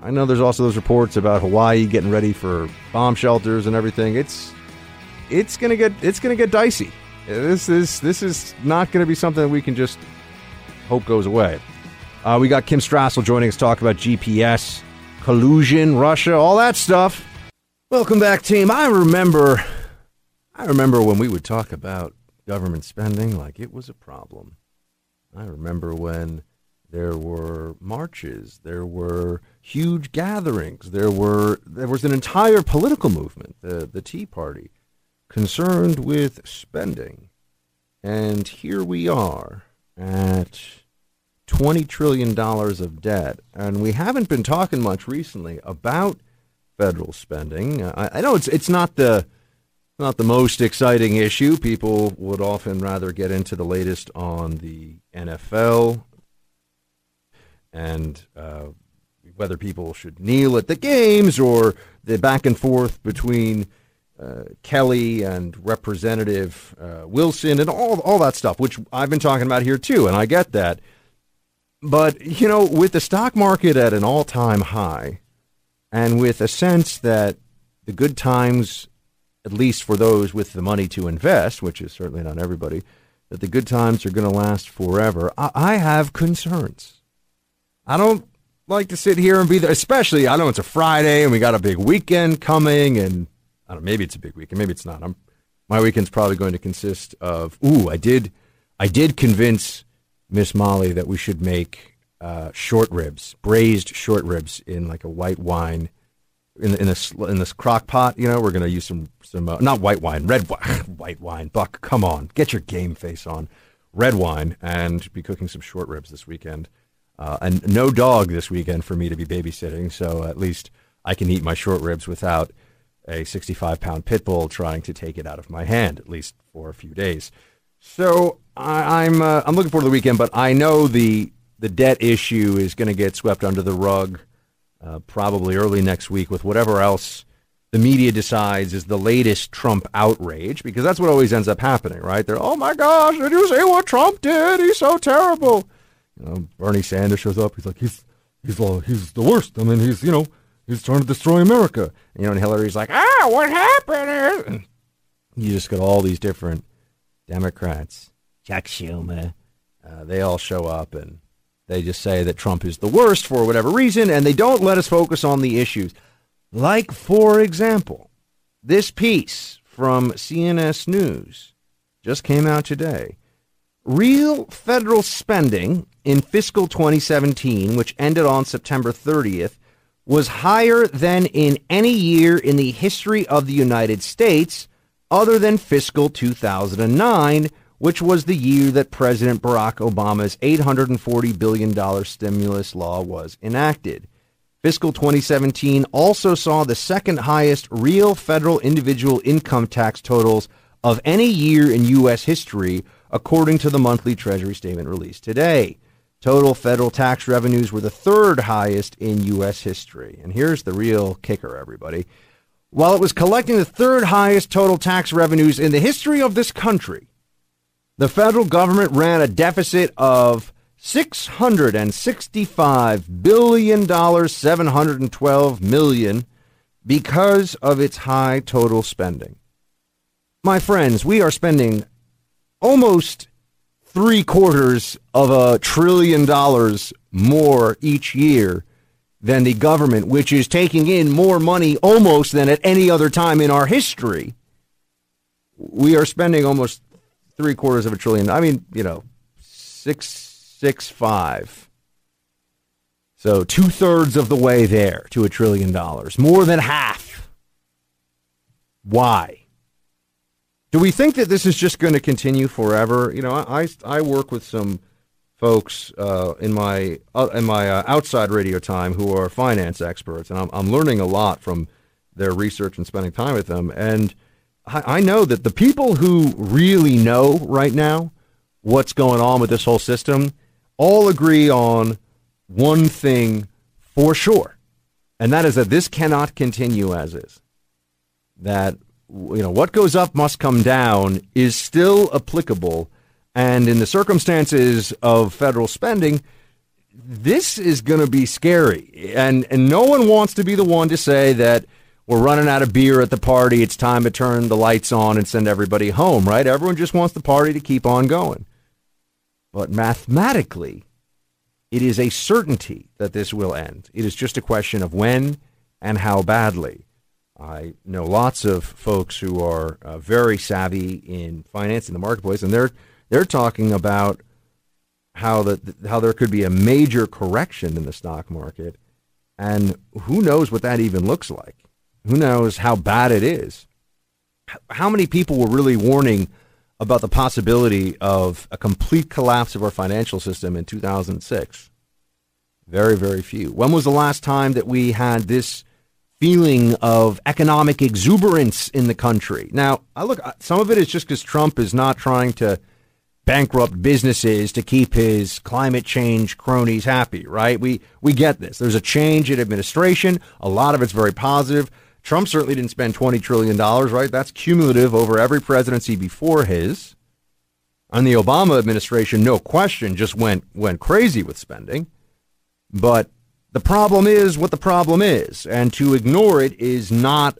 I know there's also those reports about Hawaii getting ready for bomb shelters and everything. It's it's gonna get it's gonna get dicey. This is this is not to be something that we can just hope goes away. Uh, we got Kim Strassel joining us to talk about GPS, collusion, Russia, all that stuff. Welcome back, team. I remember, I remember when we would talk about government spending like it was a problem. I remember when there were marches, there were huge gatherings, there were there was an entire political movement, the the Tea Party, concerned with spending. And here we are at $20 trillion of debt. And we haven't been talking much recently about federal spending. I, I know it's, it's not the not the most exciting issue. People would often rather get into the latest on the NFL and uh, whether people should kneel at the games or the back and forth between uh, Kelly and Representative uh, Wilson and all all that stuff, which I've been talking about here too, and I get that. But you know, with the stock market at an all-time high, and with a sense that the good times, at least for those with the money to invest, which is certainly not everybody, that the good times are going to last forever, I, I have concerns. I don't like to sit here and be there, especially I know it's a Friday and we got a big weekend coming and I don't know, maybe it's a big weekend, maybe it's not. I'm, my weekend's probably going to consist of. Ooh, I did, I did convince Miss Molly that we should make uh, short ribs, braised short ribs in like a white wine, in in this in this crock pot. You know, we're to use some some uh, not white wine, red wine, (laughs) white wine. Buck, come on, get your game face on. Red wine, and be cooking some short ribs this weekend. Uh, and no dog this weekend for me to be babysitting, so at least I can eat my short ribs without a 65 pound pit bull trying to take it out of my hand, at least for a few days. So I, am I'm, uh, I'm looking forward to the weekend, but I know the the debt issue is going to get swept under the rug uh, probably early next week with whatever else the media decides is the latest Trump outrage, because that's what always ends up happening, right? They're, oh my gosh, did you see what Trump did? He's so terrible. You know, Bernie Sanders shows up. He's like, he's he's he's the worst. I mean, he's you know He's trying to destroy America. You know, and Hillary's like, ah, what happened? (laughs) you just got all these different Democrats, Chuck Schumer. Uh, they all show up and they just say that Trump is the worst for whatever reason, and they don't let us focus on the issues. Like, for example, this piece from CNS News just came out today. Real federal spending in fiscal 2017, which ended on September 30th, was higher than in any year in the history of the United States other than fiscal 2009, which was the year that President Barack Obama's $840 billion stimulus law was enacted. Fiscal 2017 also saw the second highest real federal individual income tax totals of any year in U.S. history, according to the monthly Treasury statement released today. Total federal tax revenues were the third highest in U.S. history. And here's the real kicker, everybody. While it was collecting the third highest total tax revenues in the history of this country, the federal government ran a deficit of $665 billion, 712 million because of its high total spending. My friends, we are spending almost three quarters of a trillion dollars more each year than the government, which is taking in more money almost than at any other time in our history. We are spending almost three quarters of a trillion. I mean, you know, six, six, five. So two thirds of the way there to a trillion dollars, more than half. Why? Do we think that this is just going to continue forever? You know, I I work with some folks uh, in my uh, in my uh, outside radio time who are finance experts, and I'm I'm learning a lot from their research and spending time with them. And I, know that the people who really know right now what's going on with this whole system all agree on one thing for sure, and that is that this cannot continue as is. That you know, what goes up must come down is still applicable. And in the circumstances of federal spending, this is going to be scary. And, and no one wants to be the one to say that we're running out of beer at the party. It's time to turn the lights on and send everybody home, right? Everyone just wants the party to keep on going. But mathematically, it is a certainty that this will end. It is just a question of when and how badly. I know lots of folks who are uh, very savvy in finance in the marketplace, and they're they're talking about how the how there could be a major correction in the stock market, and who knows what that even looks like? Who knows how bad it is? How many people were really warning about the possibility of a complete collapse of our financial system in 2006? Very, very few. When was the last time that we had this feeling of economic exuberance in the country? Now, I look, some of it is just because Trump is not trying to bankrupt businesses to keep his climate change cronies happy, right? We we get this. There's a change in administration. A lot of it's very positive. Trump certainly didn't spend $20 trillion, right? That's cumulative over every presidency before his. And the Obama administration, no question, just went went crazy with spending. But the problem is what the problem is, and to ignore it is not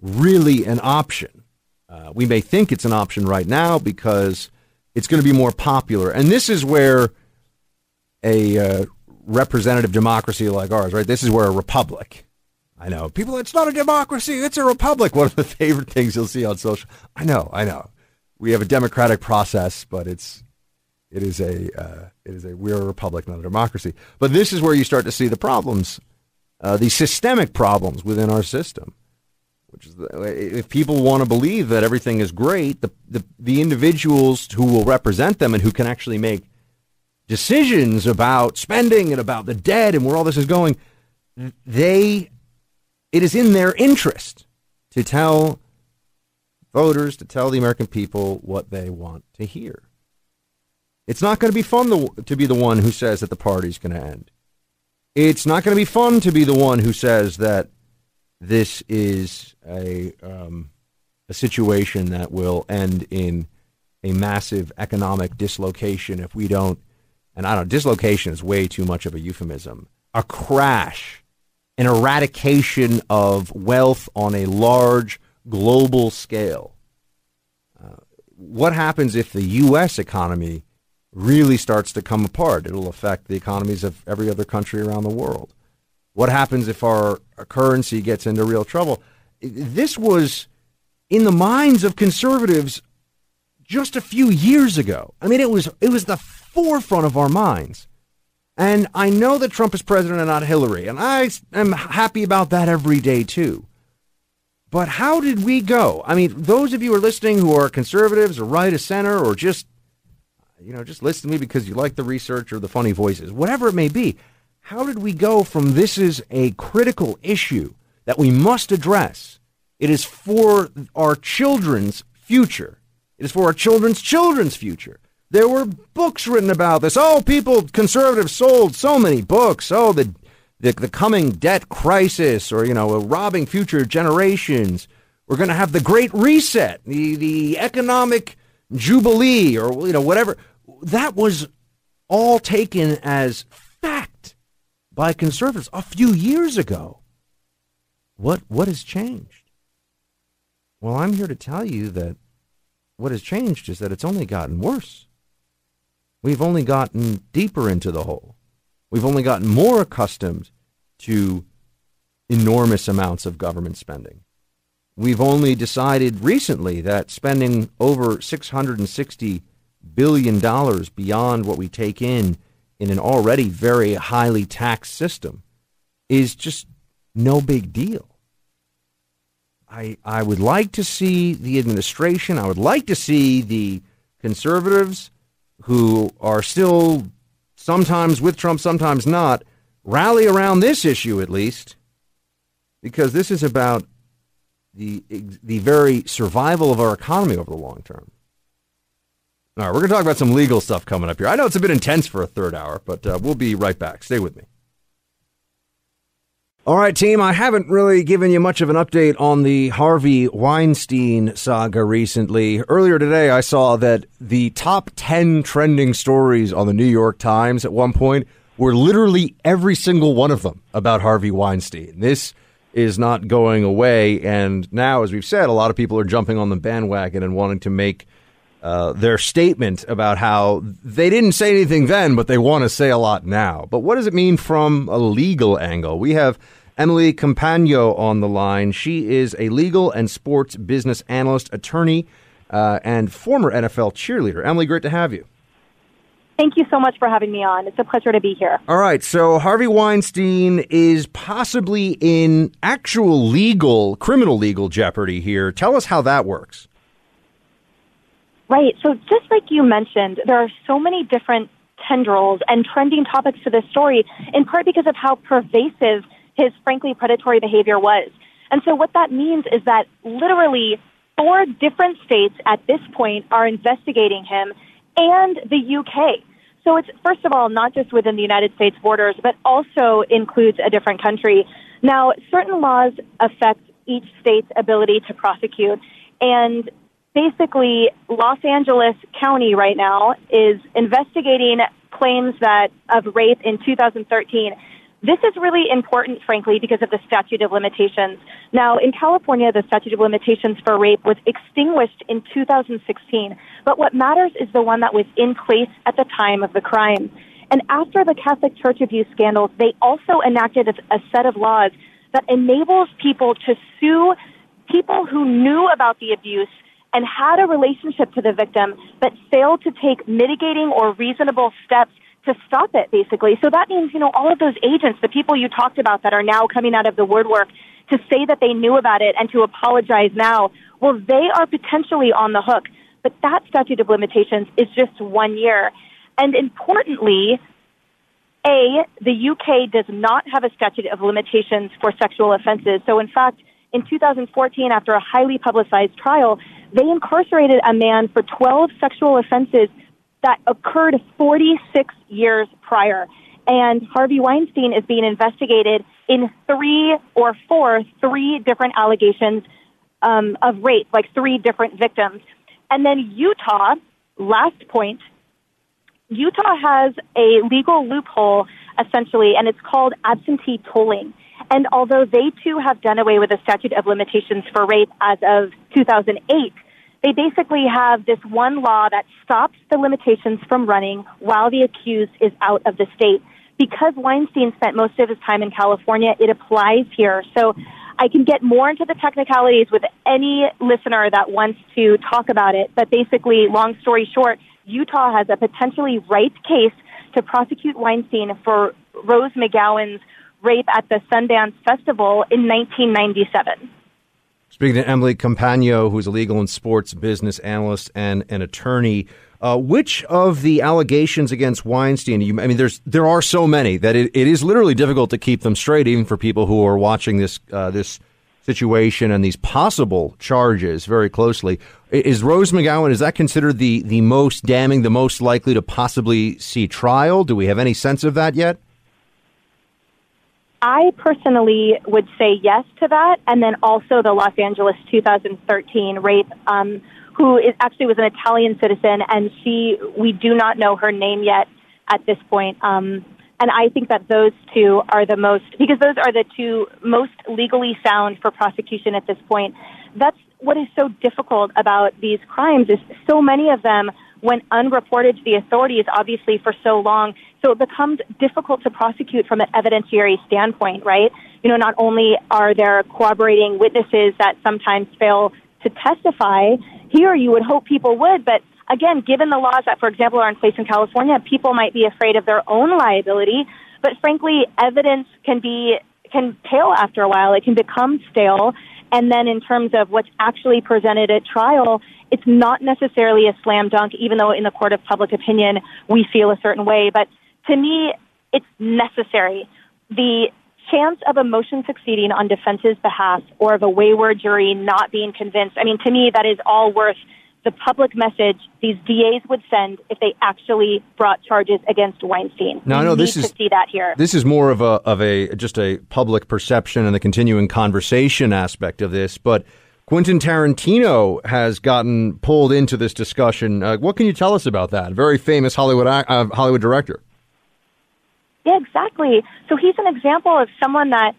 really an option. Uh, we may think it's an option right now because it's going to be more popular. And this is where a uh, representative democracy like ours, right? This is where a republic. I know people. It's not a democracy. It's a republic. (laughs) One of the favorite things you'll see on social. I know. I know. We have a democratic process, but it's it is a uh, it is a we're a republic, not a democracy. But this is where you start to see the problems, uh, the systemic problems within our system. Which is the, if people want to believe that everything is great, the, the the individuals who will represent them and who can actually make decisions about spending and about the debt and where all this is going, they it is in their interest to tell voters, to tell the American people what they want to hear. It's not going to be fun to, be the one who says that the party's going to end. It's not going to be fun to be the one who says that this is a um, a situation that will end in a massive economic dislocation if we don't. And I don't. Dislocation is way too much of a euphemism. A crash, an eradication of wealth on a large global scale. Uh, what happens if the U.S. economy really starts to come apart? It'll affect the economies of every other country around the world. What happens if our currency gets into real trouble? This was in the minds of conservatives just a few years ago. I mean, it was it was the forefront of our minds. And I know that Trump is president and not Hillary, and I am happy about that every day too. But how did we go? I mean, those of you who are listening who are conservatives or right of center or just you know, just listen to me because you like the research or the funny voices, whatever it may be. How did we go from this is a critical issue that we must address? It is for our children's future. It is for our children's children's future. There were books written about this. Oh, people, conservatives sold so many books. Oh, the, the, the coming debt crisis or, you know, robbing future generations. We're going to have the Great Reset, the, the economic jubilee or, you know, whatever. That was all taken as fact by conservatives a few years ago. What what has changed? Well, I'm here to tell you that what has changed is that it's only gotten worse. We've only gotten deeper into the hole. We've only gotten more accustomed to enormous amounts of government spending. We've only decided recently that spending over 660 billion dollars beyond what we take in in an already very highly taxed system is just no big deal. I, I would like to see the administration, I would like to see the conservatives who are still sometimes with Trump, sometimes not, rally around this issue at least, because this is about the, the very survival of our economy over the long term. All right, we're going to talk about some legal stuff coming up here. I know it's a bit intense for a third hour, but uh, we'll be right back. Stay with me. All right, team, I haven't really given you much of an update on the Harvey Weinstein saga recently. Earlier today, I saw that the top 10 trending stories on the New York Times at one point were literally every single one of them about Harvey Weinstein. This is not going away. And now, as we've said, a lot of people are jumping on the bandwagon and wanting to make uh, their statement about how they didn't say anything then, but they want to say a lot now. But what does it mean from a legal angle? We have Emily Compagno on the line. She is a legal and sports business analyst, attorney, uh, and former NFL cheerleader. Emily, great to have you. Thank you so much for having me on. It's a pleasure to be here. All right, so Harvey Weinstein is possibly in actual legal, criminal legal jeopardy here. Tell us how that works. Right. So, just like you mentioned, there are so many different tendrils and trending topics to this story, in part because of how pervasive his frankly predatory behavior was. And so, what that means is that literally four different states at this point are investigating him and the UK. So it's first of all not just within the United States borders, but also includes a different country. Now, certain laws affect each state's ability to prosecute, and basically, Los Angeles County right now is investigating claims that of rape in 2013 this is really important, frankly, because of the statute of limitations. Now, in California, the statute of limitations for rape was extinguished in 2016, but what matters is the one that was in place at the time of the crime. And after the Catholic Church abuse scandals, they also enacted a, set of laws that enables people to sue people who knew about the abuse and had a relationship to the victim but failed to take mitigating or reasonable steps to stop it, basically. So that means, you know, all of those agents, the people you talked about that are now coming out of the woodwork to say that they knew about it and to apologize now, well, they are potentially on the hook. But that statute of limitations is just one year. And importantly, A, the UK does not have a statute of limitations for sexual offenses. So in fact, in 2014, after a highly publicized trial, they incarcerated a man for 12 sexual offenses that occurred 46 years prior. And Harvey Weinstein is being investigated in three or four, three different allegations um, of rape, like three different victims. And then Utah, last point, Utah has a legal loophole essentially, and it's called absentee tolling. And although they too have done away with the statute of limitations for rape as of 2008, they basically have this one law that stops the limitations from running while the accused is out of the state. Because Weinstein spent most of his time in California, it applies here. So I can get more into the technicalities with any listener that wants to talk about it. But basically, long story short, Utah has a potentially ripe case to prosecute Weinstein for Rose McGowan's rape at the Sundance Festival in 1997. Speaking to Emily Compagno, who's a legal and sports business analyst and an attorney, uh, which of the allegations against Weinstein? You, I mean, there's there are so many that it, it is literally difficult to keep them straight, even for people who are watching this uh, this situation and these possible charges very closely. Is Rose McGowan is that considered the the most damning, the most likely to possibly see trial? Do we have any sense of that yet? I personally would say yes to that, and then also the Los Angeles 2013 rape, um, who is actually was an Italian citizen, and she we do not know her name yet at this point. Um, and I think that those two are the most because those are the two most legally sound for prosecution at this point. That's what is so difficult about these crimes is so many of them went unreported to the authorities, obviously for so long so it becomes difficult to prosecute from an evidentiary standpoint, right? You know, not only are there corroborating witnesses that sometimes fail to testify, here you would hope people would, but again, given the laws that, for example, are in place in California, people might be afraid of their own liability, but frankly, evidence can be, can pale after a while. It can become stale. And then in terms of what's actually presented at trial, it's not necessarily a slam dunk, even though in the court of public opinion we feel a certain way. But to me, it's necessary. The chance of a motion succeeding on defense's behalf or of a wayward jury not being convinced, I mean, to me, that is all worth the public message these DAs would send if they actually brought charges against Weinstein. Now, I know this is see that here. This is more of a of a just a public perception and the continuing conversation aspect of this, but Quentin Tarantino has gotten pulled into this discussion. Uh, what can you tell us about that? Very famous Hollywood uh, Hollywood director. Yeah, exactly. So he's an example of someone that,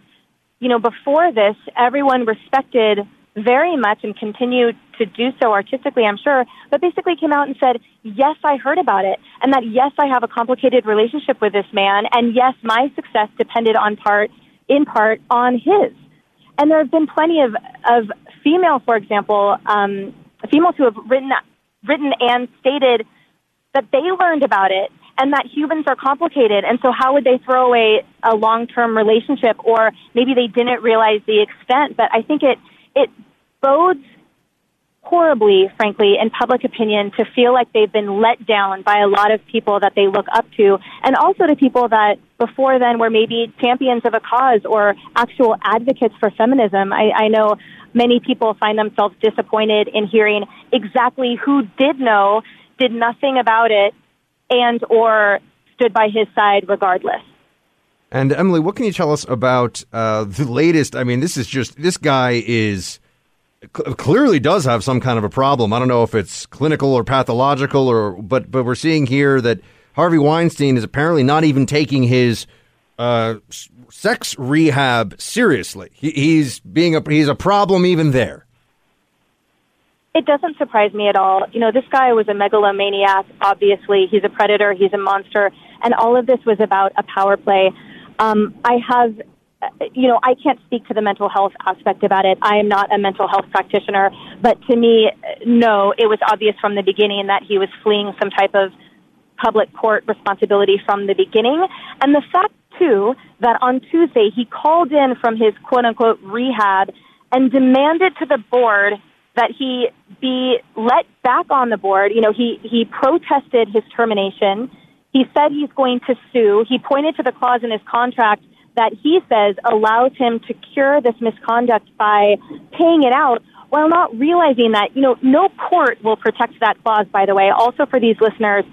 you know, before this, everyone respected very much and continue to do so artistically, I'm sure, but basically came out and said, yes, I heard about it. And that yes, I have a complicated relationship with this man. And yes, my success depended on part, in part on his. And there have been plenty of, of female, for example, um, females who have written, written and stated that they learned about it and that humans are complicated. And so how would they throw away a long-term relationship or maybe they didn't realize the extent, but I think it, it bodes horribly, frankly, in public opinion to feel like they've been let down by a lot of people that they look up to, and also to people that before then were maybe champions of a cause or actual advocates for feminism. I, I know many people find themselves disappointed in hearing exactly who did know, did nothing about it, and or stood by his side regardless. And Emily, what can you tell us about uh, the latest? I mean, this is just this guy is cl- clearly does have some kind of a problem. I don't know if it's clinical or pathological, or but but we're seeing here that Harvey Weinstein is apparently not even taking his uh, sex rehab seriously. He, he's being a he's a problem even there. It doesn't surprise me at all. You know, this guy was a megalomaniac. Obviously, he's a predator. He's a monster, and all of this was about a power play. Um, I have, you know, I can't speak to the mental health aspect about it. I am not a mental health practitioner, but to me, no, it was obvious from the beginning that he was fleeing some type of public court responsibility from the beginning. And the fact, that on Tuesday he called in from his quote unquote rehab and demanded to the board that he be let back on the board. You know, he, he protested his termination. He said he's going to sue. He pointed to the clause in his contract that he says allows him to cure this misconduct by paying it out while not realizing that, you know, no court will protect that clause, by the way. Also for these listeners,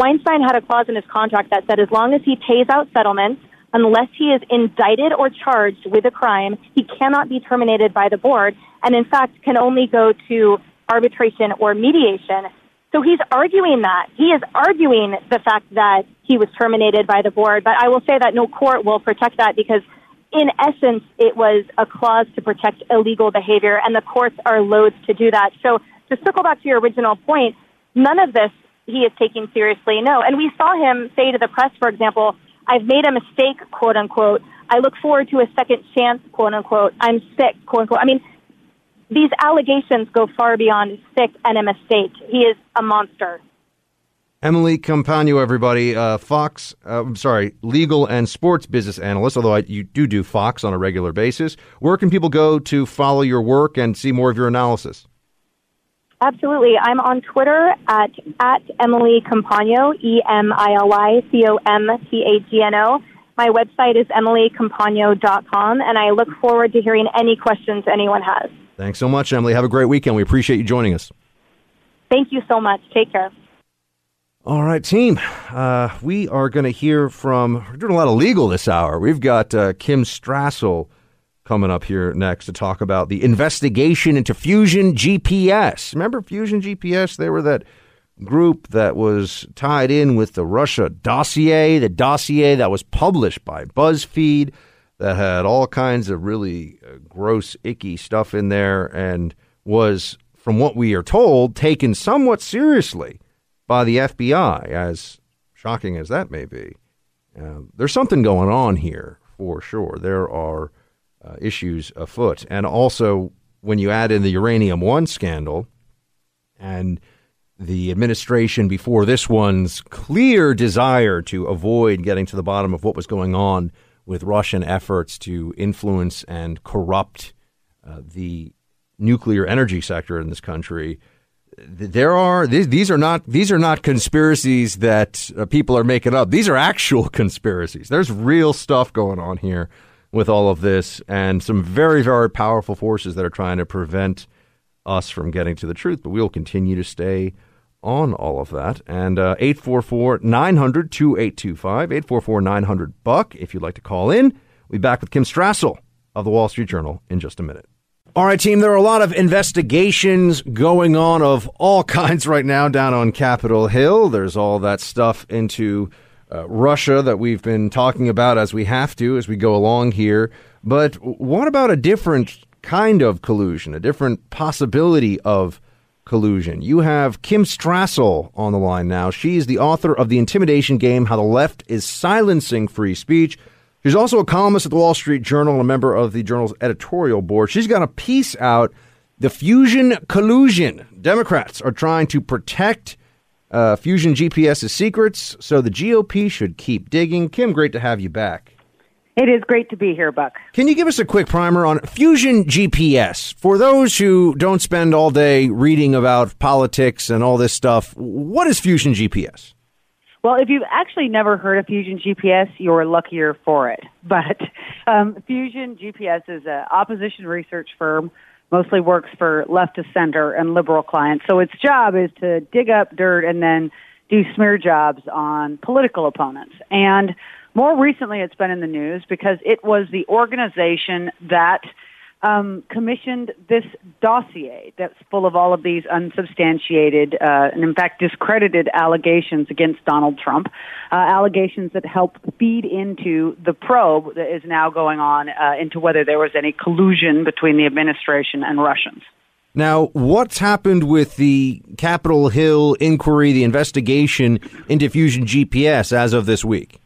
Weinstein had a clause in his contract that said as long as he pays out settlements, unless he is indicted or charged with a crime, he cannot be terminated by the board, and in fact can only go to arbitration or mediation. So he's arguing that. He is arguing the fact that he was terminated by the board, but I will say that no court will protect that because in essence, it was a clause to protect illegal behavior, and the courts are loath to do that. So to circle back to your original point, none of this he is taking seriously. No. And we saw him say to the press, for example, I've made a mistake, quote unquote. I look forward to a second chance, quote unquote. I'm sick, quote unquote. I mean, these allegations go far beyond sick and a mistake. He is a monster. Emily Compagno, everybody, uh, Fox, uh, I'm sorry, legal and sports business analyst, although I, you do do Fox on a regular basis. Where can people go to follow your work and see more of your analysis? Absolutely. I'm on Twitter at, at Emily Compagno, E M I L Y C O M P A G N O. My website is emilycompagno.com, and I look forward to hearing any questions anyone has. Thanks so much, Emily. Have a great weekend. We appreciate you joining us. Thank you so much. Take care. All right, team. Uh, we are going to hear from, we're doing a lot of legal this hour. We've got uh, Kim Strassel coming up here next to talk about the investigation into Fusion GPS. Remember Fusion GPS? They were that group that was tied in with the Russia dossier, the dossier that was published by BuzzFeed that had all kinds of really uh, gross, icky stuff in there and was, from what we are told, taken somewhat seriously by the FBI, as shocking as that may be. Uh, there's something going on here for sure. There are uh, issues afoot. And also, when you add in the Uranium One scandal and the administration before this one's clear desire to avoid getting to the bottom of what was going on with Russian efforts to influence and corrupt uh, the nuclear energy sector in this country. There are these, these are not these are not conspiracies that uh, people are making up. These are actual (laughs) conspiracies. There's real stuff going on here with all of this, and some very, very powerful forces that are trying to prevent us from getting to the truth. But we'll continue to stay on all of that. And uh, 844 900 2825, 844 900 Buck, if you'd like to call in. We'll be back with Kim Strassel of the Wall Street Journal in just a minute. All right, team, there are a lot of investigations going on of all (laughs) kinds right now down on Capitol Hill. There's all that stuff into uh, Russia that we've been talking about as we have to as we go along here. But what about a different kind of collusion, a different possibility of collusion. You have Kim Strassel on the line now. She's the author of The Intimidation Game How the Left is Silencing Free Speech. She's also a columnist at the Wall Street Journal and a member of the journal's editorial board. She's got a piece out The Fusion Collusion. Democrats are trying to protect uh, Fusion GPS's secrets, so the GOP should keep digging. Kim, great to have you back. It is great to be here, Buck. Can you give us a quick primer on Fusion GPS? For those who don't spend all day reading about politics and all this stuff, what is Fusion GPS? Well, if you've actually never heard of Fusion GPS, you're luckier for it. (laughs) But um, Fusion GPS is an opposition research firm, mostly works for left leftist center and liberal clients. So its job is to dig up dirt and then do smear jobs on political opponents. And more recently, it's been in the news because it was the organization that um, commissioned this dossier that's full of all of these unsubstantiated uh, and, in fact, discredited allegations against Donald Trump, uh, allegations that help feed into the probe that is now going on uh, into whether there was any collusion between the administration and Russians. Now, what's happened with the Capitol Hill inquiry, the investigation into Fusion GPS as of this week?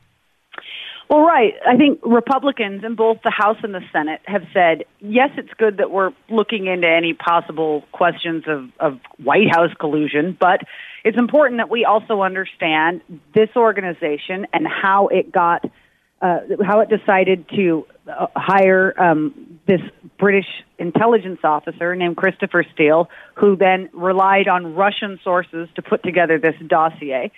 Well, right. I think Republicans in both the House and the Senate have said, yes, it's good that we're looking into any possible questions of, of White House collusion, but it's important that we also understand this organization and how it got, uh, how it decided to uh, hire um, this British intelligence officer named Christopher Steele, who then relied on Russian sources to put together this dossier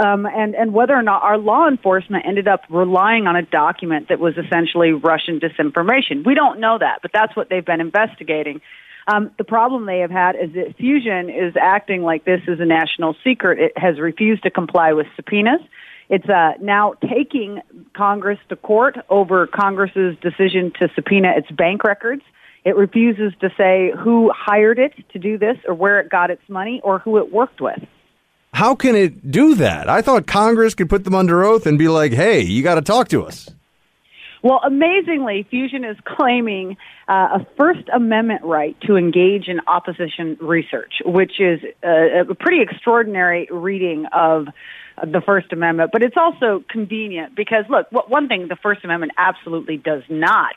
um, and and whether or not our law enforcement ended up relying on a document that was essentially Russian disinformation. We don't know that, but that's what they've been investigating. Um, the problem they have had is that Fusion is acting like this is a national secret. It has refused to comply with subpoenas. It's uh, now taking Congress to court over Congress's decision to subpoena its bank records. It refuses to say who hired it to do this or where it got its money or who it worked with. How can it do that? I thought Congress could put them under oath and be like, hey, you got to talk to us. Well, amazingly, Fusion is claiming uh, a First Amendment right to engage in opposition research, which is a, a pretty extraordinary reading of the First Amendment. But it's also convenient because, look, one thing the First Amendment absolutely does not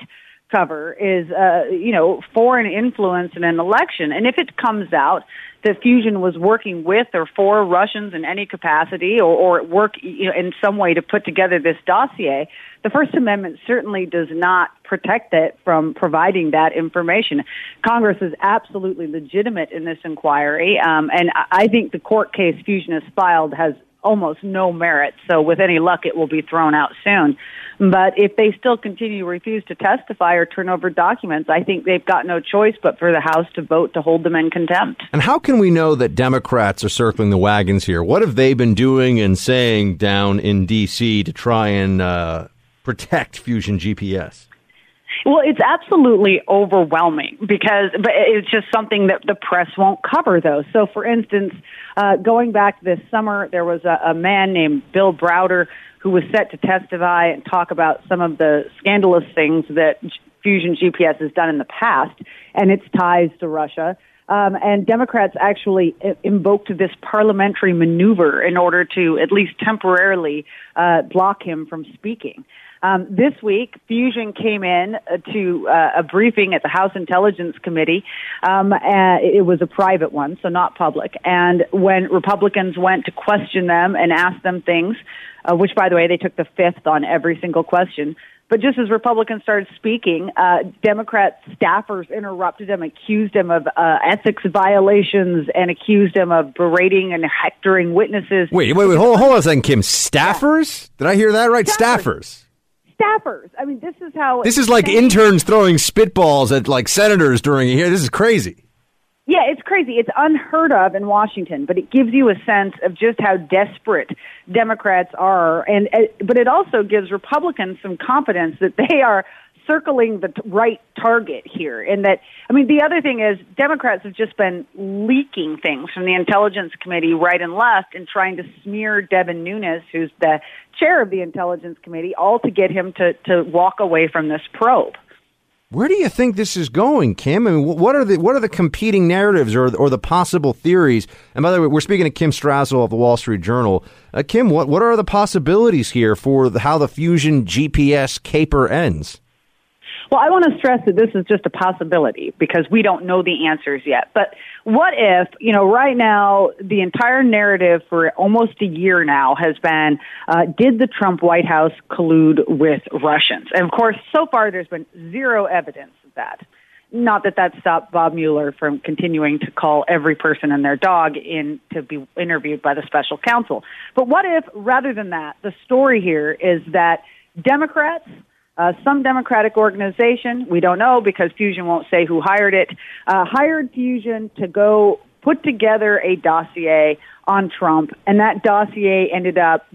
cover is, uh, you know, foreign influence in an election. And if it comes out that Fusion was working with or for Russians in any capacity or, or work you know, in some way to put together this dossier, the First Amendment certainly does not protect it from providing that information. Congress is absolutely legitimate in this inquiry, um, and I think the court case Fusion has filed has almost no merit. So with any luck, it will be thrown out soon. But if they still continue to refuse to testify or turn over documents, I think they've got no choice but for the House to vote to hold them in contempt. And how can we know that Democrats are circling the wagons here? What have they been doing and saying down in D.C. to try and uh, protect Fusion GPS? Well, it's absolutely overwhelming because, but it's just something that the press won't cover, though. So, for instance, uh, going back this summer, there was a, a man named Bill Browder who was set to testify and talk about some of the scandalous things that Fusion GPS has done in the past and its ties to Russia. Um, and Democrats actually invoked this parliamentary maneuver in order to at least temporarily uh, block him from speaking. Um, this week, Fusion came in uh, to uh, a briefing at the House Intelligence Committee. Um, it was a private one, so not public. And when Republicans went to question them and ask them things, uh, which, by the way, they took the fifth on every single question. But just as Republicans started speaking, uh, Democrat staffers interrupted him, accused him of uh, ethics violations, and accused him of berating and hectoring witnesses. Wait, wait, wait, hold, hold on a second, Kim. Staffers? Did I hear that right? Staffers. Staffers. I mean, this is how. This is like interns throwing spitballs at like senators during a hearing. This is crazy. Yeah, it's crazy. It's unheard of in Washington, but it gives you a sense of just how desperate Democrats are, and uh, but it also gives Republicans some confidence that they are circling the t- right target here. And that, I mean, the other thing is Democrats have just been leaking things from the Intelligence Committee right and left and trying to smear Devin Nunes, who's the chair of the Intelligence Committee, all to get him to to walk away from this probe. Where do you think this is going, Kim? I mean, what are the what are the competing narratives or or the possible theories? And by the way, we're speaking to Kim Strassel of the Wall Street Journal. Uh, Kim, what what are the possibilities here for the, how the fusion GPS caper ends? Well, I want to stress that this is just a possibility because we don't know the answers yet. But what if, you know, right now the entire narrative for almost a year now has been, uh, did the Trump White House collude with Russians? And of course, so far there's been zero evidence of that. Not that that stopped Bob Mueller from continuing to call every person and their dog in to be interviewed by the special counsel. But what if, rather than that, the story here is that Democrats, uh, some Democratic organization, we don't know because Fusion won't say who hired it, uh, hired Fusion to go put together a dossier on Trump, and that dossier ended up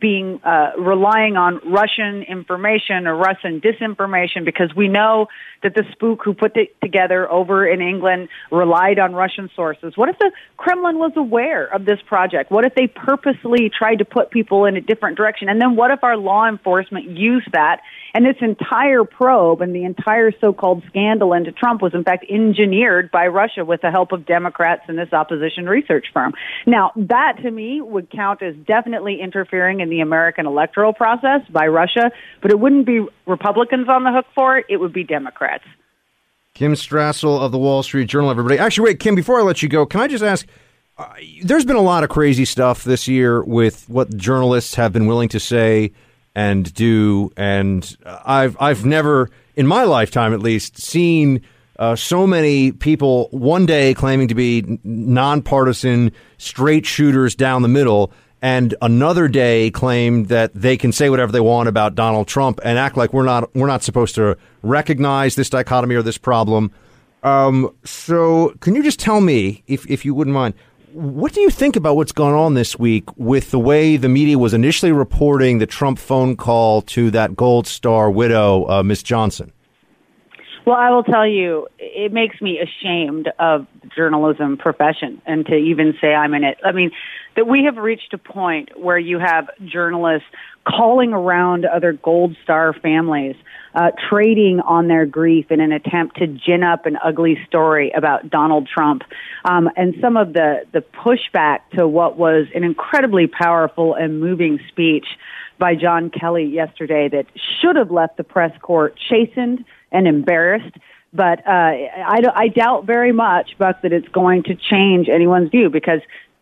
being uh, relying on Russian information or Russian disinformation because we know that the spook who put it together over in England relied on Russian sources. What if the Kremlin was aware of this project? What if they purposely tried to put people in a different direction? And then what if our law enforcement used that and this entire probe and the entire so-called scandal into Trump was in fact engineered by Russia with the help of Democrats and this opposition research firm. Now, that to me would count as definitely interfering in the American electoral process by Russia, but it wouldn't be Republicans on the hook for it, it would be Democrats. Kim Strassel of the Wall Street Journal, everybody. Actually, wait, Kim, before I let you go, can I just ask? Uh, there's been a lot of crazy stuff this year with what journalists have been willing to say and do, and I've I've never, in my lifetime at least, seen uh, so many people one day claiming to be nonpartisan, straight shooters down the middle, and another day claim that they can say whatever they want about Donald Trump and act like we're not we're not supposed to recognize this dichotomy or this problem. Um, so, can you just tell me, if if you wouldn't mind, what do you think about what's gone on this week with the way the media was initially reporting the Trump phone call to that Gold Star widow, uh, Miss Johnson? Well, I will tell you, it makes me ashamed of the journalism profession and to even say I'm in it. I mean, that we have reached a point where you have journalists calling around other Gold Star families, uh, trading on their grief in an attempt to gin up an ugly story about Donald Trump. Um, and some of the, the pushback to what was an incredibly powerful and moving speech by John Kelly yesterday that should have left the press corps chastened and embarrassed. But uh, I, I doubt very much, Buck, that it's going to change anyone's view because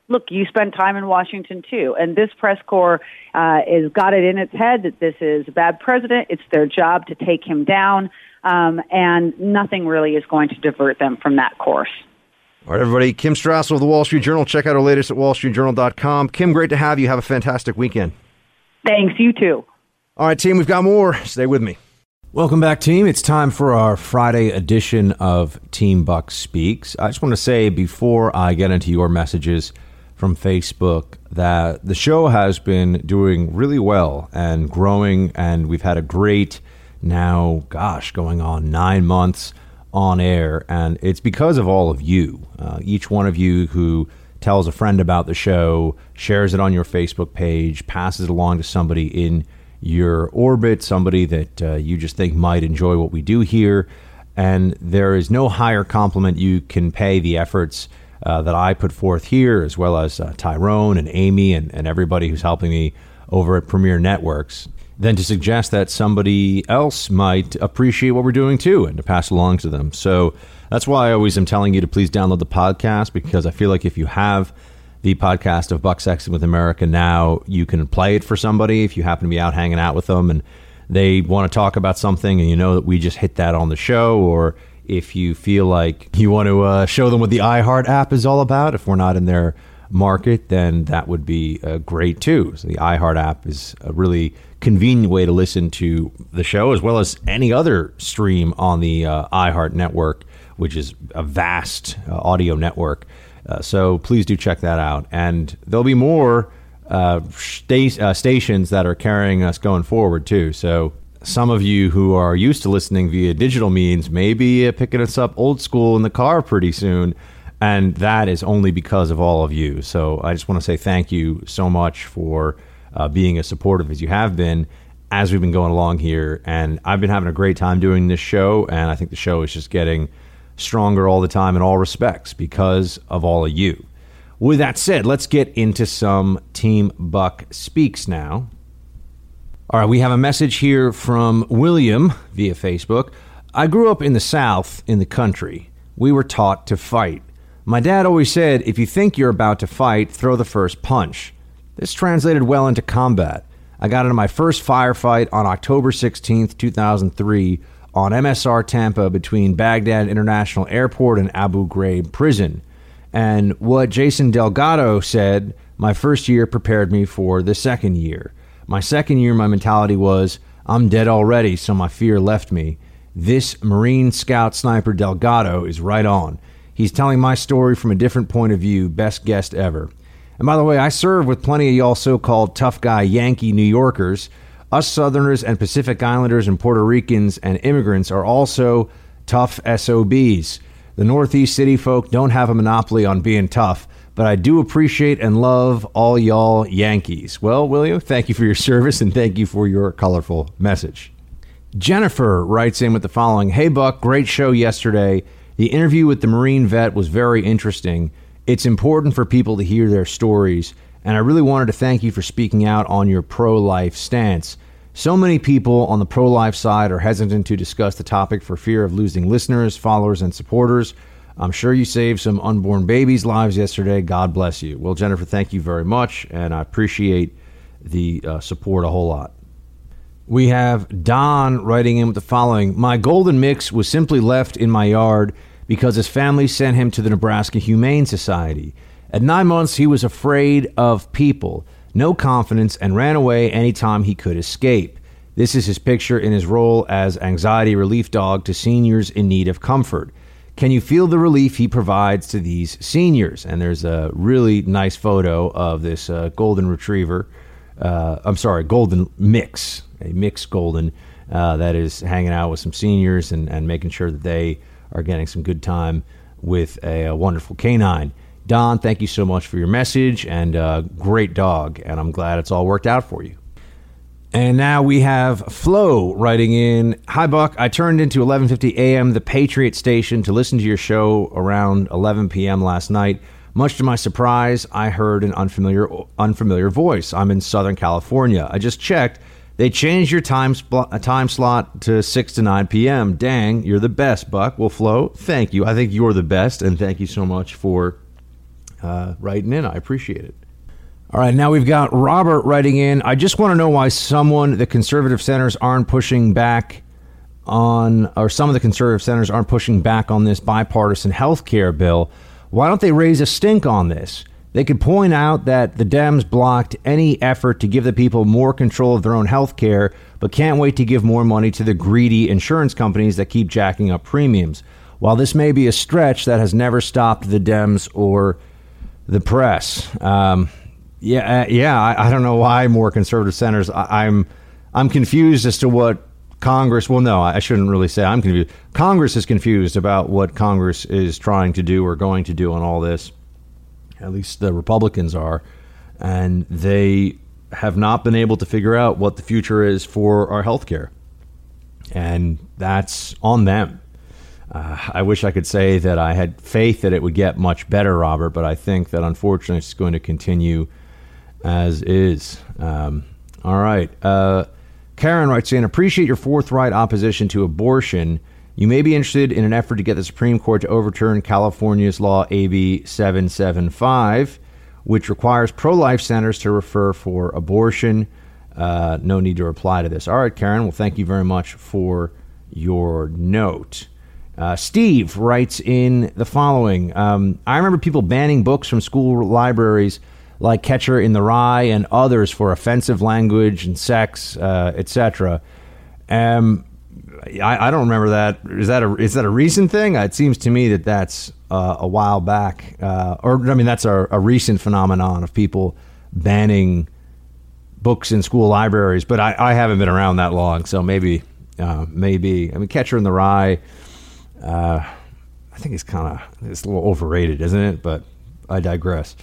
look, you spend time in Washington too, and this press corps uh, has got it in its head that this is a bad president. It's their job to take him down, um, and nothing really is going to divert them from that course. All right, everybody. Kim Strassel of the Wall Street Journal. Check out our latest at wallstreetjournal.com. Kim, great to have you. Have a fantastic weekend. Thanks. You too. All right, team, we've got more. Stay with me. Welcome back, team. It's time for our Friday edition of Team Buck Speaks. I just want to say before I get into your messages from Facebook that the show has been doing really well and growing, and we've had a great now, gosh, going on nine months on air, and it's because of all of you. Uh, each one of you who tells a friend about the show, shares it on your Facebook page, passes it along to somebody in your orbit, somebody that uh, you just think might enjoy what we do here. And there is no higher compliment you can pay the efforts uh, that I put forth here, as well as uh, Tyrone and Amy and, and everybody who's helping me over at Premiere Networks, than to suggest that somebody else might appreciate what we're doing too and to pass along to them. So that's why I always am telling you to please download the podcast because I feel like if you have the podcast of Buck Sexton with America Now, you can play it for somebody if you happen to be out hanging out with them and they want to talk about something and you know that we just hit that on the show or if you feel like you want to uh, show them what the iHeart app is all about, if we're not in their market, then that would be uh, great too. So the iHeart app is a really convenient way to listen to the show, as well as any other stream on the uh, iHeart network, which is a vast uh, audio network. Uh, so please do check that out. And there'll be more uh, sta- stations that are carrying us going forward too. So some of you who are used to listening via digital means may be picking us up old school in the car pretty soon. And that is only because of all of you. So I just want to say thank you so much for uh, being as supportive as you have been. as we've been going along here. And I've been having a great time doing this show, and I think the show is just getting stronger all the time in all respects because of all of you. With that said, let's get into some Team Buck Speaks now. All right, we have a message here from William via Facebook. I grew up in the South, in the country. We were taught to fight. My dad always said, if you think you're about to fight, throw the first punch. This translated well into combat. I got into my first firefight on October 16th, 2003, on MSR Tampa between Baghdad International Airport and Abu Ghraib Prison. And what Jason Delgado said, my first year prepared me for the second year. My second year, my mentality was, I'm dead already, so my fear left me. This Marine Scout Sniper Delgado is right on. He's telling my story from a different point of view. Best guest ever. And by the way, I serve with plenty of y'all so called tough guy Yankee New Yorkers. Us Southerners and Pacific Islanders and Puerto Ricans and immigrants are also tough SOBs. The Northeast city folk don't have a monopoly on being tough, but I do appreciate and love all y'all Yankees. Well, William, thank you for your (laughs) service and thank you for your colorful message. Jennifer writes in with the following Hey, Buck, great show yesterday. The interview with the Marine vet was very interesting. It's important for people to hear their stories, and I really wanted to thank you for speaking out on your pro life stance. So many people on the pro life side are hesitant to discuss the topic for fear of losing listeners, followers, and supporters. I'm sure you saved some unborn babies' lives yesterday. God bless you. Well, Jennifer, thank you very much, and I appreciate the uh, support a whole lot. We have Don writing in with the following My golden mix was simply left in my yard because his family sent him to the Nebraska Humane Society. At nine months, he was afraid of people, no confidence, and ran away anytime he could escape. This is his picture in his role as anxiety relief dog to seniors in need of comfort. Can you feel the relief he provides to these seniors? And there's a really nice photo of this uh, golden retriever. Uh, I'm sorry, golden mix, a mixed golden uh, that is hanging out with some seniors and, and making sure that they are getting some good time with a, a wonderful canine. Don, thank you so much for your message and uh, great dog, and I'm glad it's all worked out for you. And now we have Flo writing in, "Hi Buck, I turned into 11:50 a.m. the Patriot station to listen to your show around 11 p.m. last night. Much to my surprise, I heard an unfamiliar unfamiliar voice. I'm in Southern California. I just checked they changed your time, spl- uh, time slot to 6 to 9 p.m. Dang, you're the best, Buck. Well, Flo, thank you. I think you're the best, and thank you so much for uh, writing in. I appreciate it. All right, now we've got Robert writing in. I just want to know why someone, the conservative centers, aren't pushing back on, or some of the conservative centers aren't pushing back on this bipartisan health care bill. Why don't they raise a stink on this? They could point out that the Dems blocked any effort to give the people more control of their own health care, but can't wait to give more money to the greedy insurance companies that keep jacking up premiums. While this may be a stretch, that has never stopped the Dems or the press. Um, yeah, uh, yeah. I, I, don't know why more conservative senators. I, I'm, I'm confused as to what Congress. Well, no, I shouldn't really say I'm confused. Congress is confused about what Congress is trying to do or going to do on all this at least the Republicans are, and they have not been able to figure out what the future is for our health care. And that's on them. Uh, I wish I could say that I had faith that it would get much better, Robert, but I think that unfortunately it's going to continue as is. Um, all right. Uh, Karen writes in Appreciate your forthright opposition to abortion you may be interested in an effort to get the Supreme Court to overturn California's law AB 775, which requires pro life centers to refer for abortion. Uh, no need to reply to this. All right, Karen. Well, thank you very much for your note. Uh, Steve writes in the following um, I remember people banning books from school libraries like Catcher in the Rye and others for offensive language and sex, uh, etc. Um, I, I, don't remember that. Is that a is that a recent thing? It seems to me that that's uh, a while back, uh, or I mean that's a, a, recent phenomenon of people banning books in school libraries. But I, I haven't been around that long, so maybe uh, maybe I mean Catcher in the Rye. Uh, I think it's kind of it's a little overrated, isn't it? But I digress.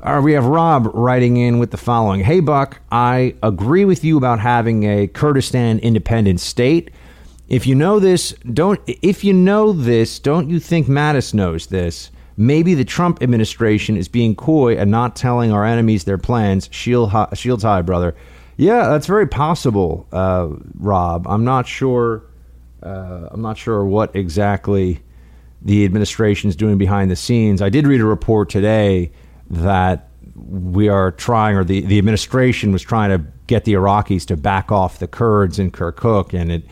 Uh, we have Rob writing in with the following Hey, Buck, I agree with you about having a Kurdistan independent state. If you know this, don't. If you know this, don't you think Mattis knows this? Maybe the Trump administration is being coy and not telling our enemies their plans. Shield, hi- shields high, brother. Yeah, that's very possible, uh, Rob. I'm not sure. Uh, I'm not sure what exactly the administration is doing behind the scenes. I did read a report today that we are trying, or the, the administration was trying to get the Iraqis to back off the Kurds in Kirkuk, and it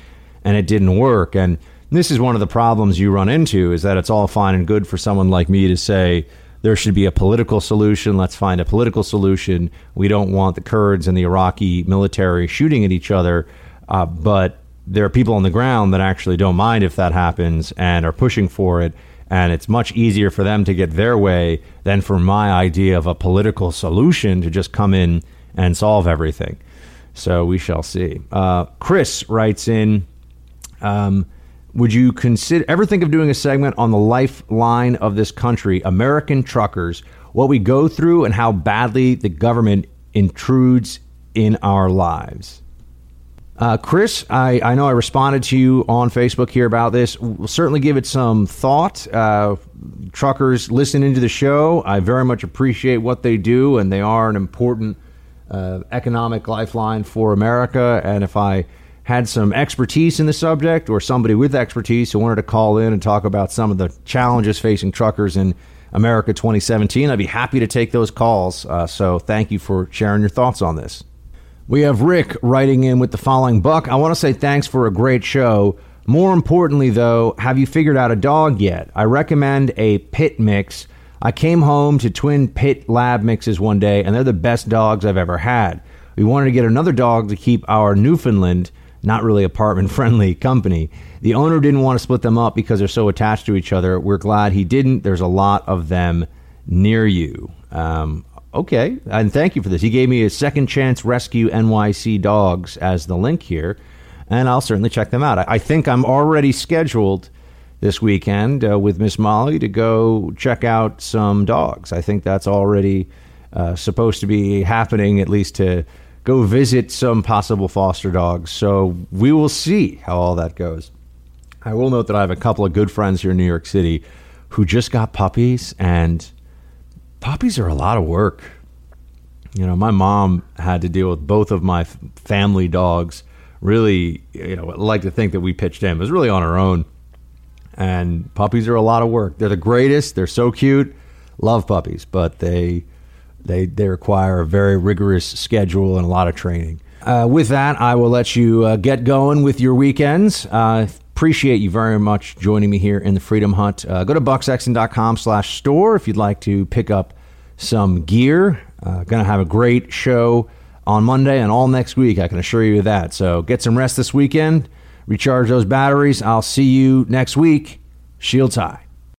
and it didn't work. And this is one of the problems you run into is that it's all fine and good for someone like me to say there should be a political solution. Let's find a political solution. We don't want the Kurds and the Iraqi military shooting at each other, uh, but there are people on the ground that actually don't mind if that happens and are pushing for it. And it's much easier for them to get their way than for my idea of a political solution to just come in and solve everything. So we shall see. Uh, Chris writes in um, Would you consider ever think of doing a segment on the lifeline of this country, American truckers, what we go through and how badly the government intrudes in our lives? Uh, Chris, I, I know I responded to you on Facebook here about this. We'll certainly give it some thought. Uh, truckers listening to the show, I very much appreciate what they do, and they are an important uh, economic lifeline for America. And if I had some expertise in the subject or somebody with expertise who wanted to call in and talk about some of the challenges facing truckers in America 2017, I'd be happy to take those calls. Uh, so thank you for sharing your thoughts on this. We have Rick writing in with the following Buck. I want to say thanks for a great show. More importantly, though, have you figured out a dog yet? I recommend a pit mix. I came home to twin pit lab mixes one day, and they're the best dogs I've ever had. We wanted to get another dog to keep our Newfoundland, not really apartment (laughs) friendly company. The owner didn't want to split them up because they're so attached to each other. We're glad he didn't. There's a lot of them near you. Um, okay, and thank you for this. He gave me a second chance rescue NYC dogs as the link here, and I'll certainly check them out. I, think I'm already scheduled this weekend uh, with Miss Molly to go check out some dogs. I think that's already uh, supposed to be happening, at least to go visit some possible foster dogs. So we will see how all that goes. I will note that I have a couple of good friends here in New York City who just got puppies, and puppies are a lot of work. You know, my mom had to deal with both of my family dogs. Really, you know, like to think that we pitched in. It was really on her own. And puppies are a lot of work. They're the greatest. They're so cute. Love puppies, but they they they require a very rigorous schedule and a lot of training. Uh, with that, I will let you uh, get going with your weekends. Uh, appreciate you very much joining me here in the Freedom Hut. Uh, go to bucksexton.com slash store if you'd like to pick up some gear. Uh, to have a great show on Monday and all next week. I can assure you of that. So get some rest this weekend. Recharge those batteries. I'll see you next week. Shields high.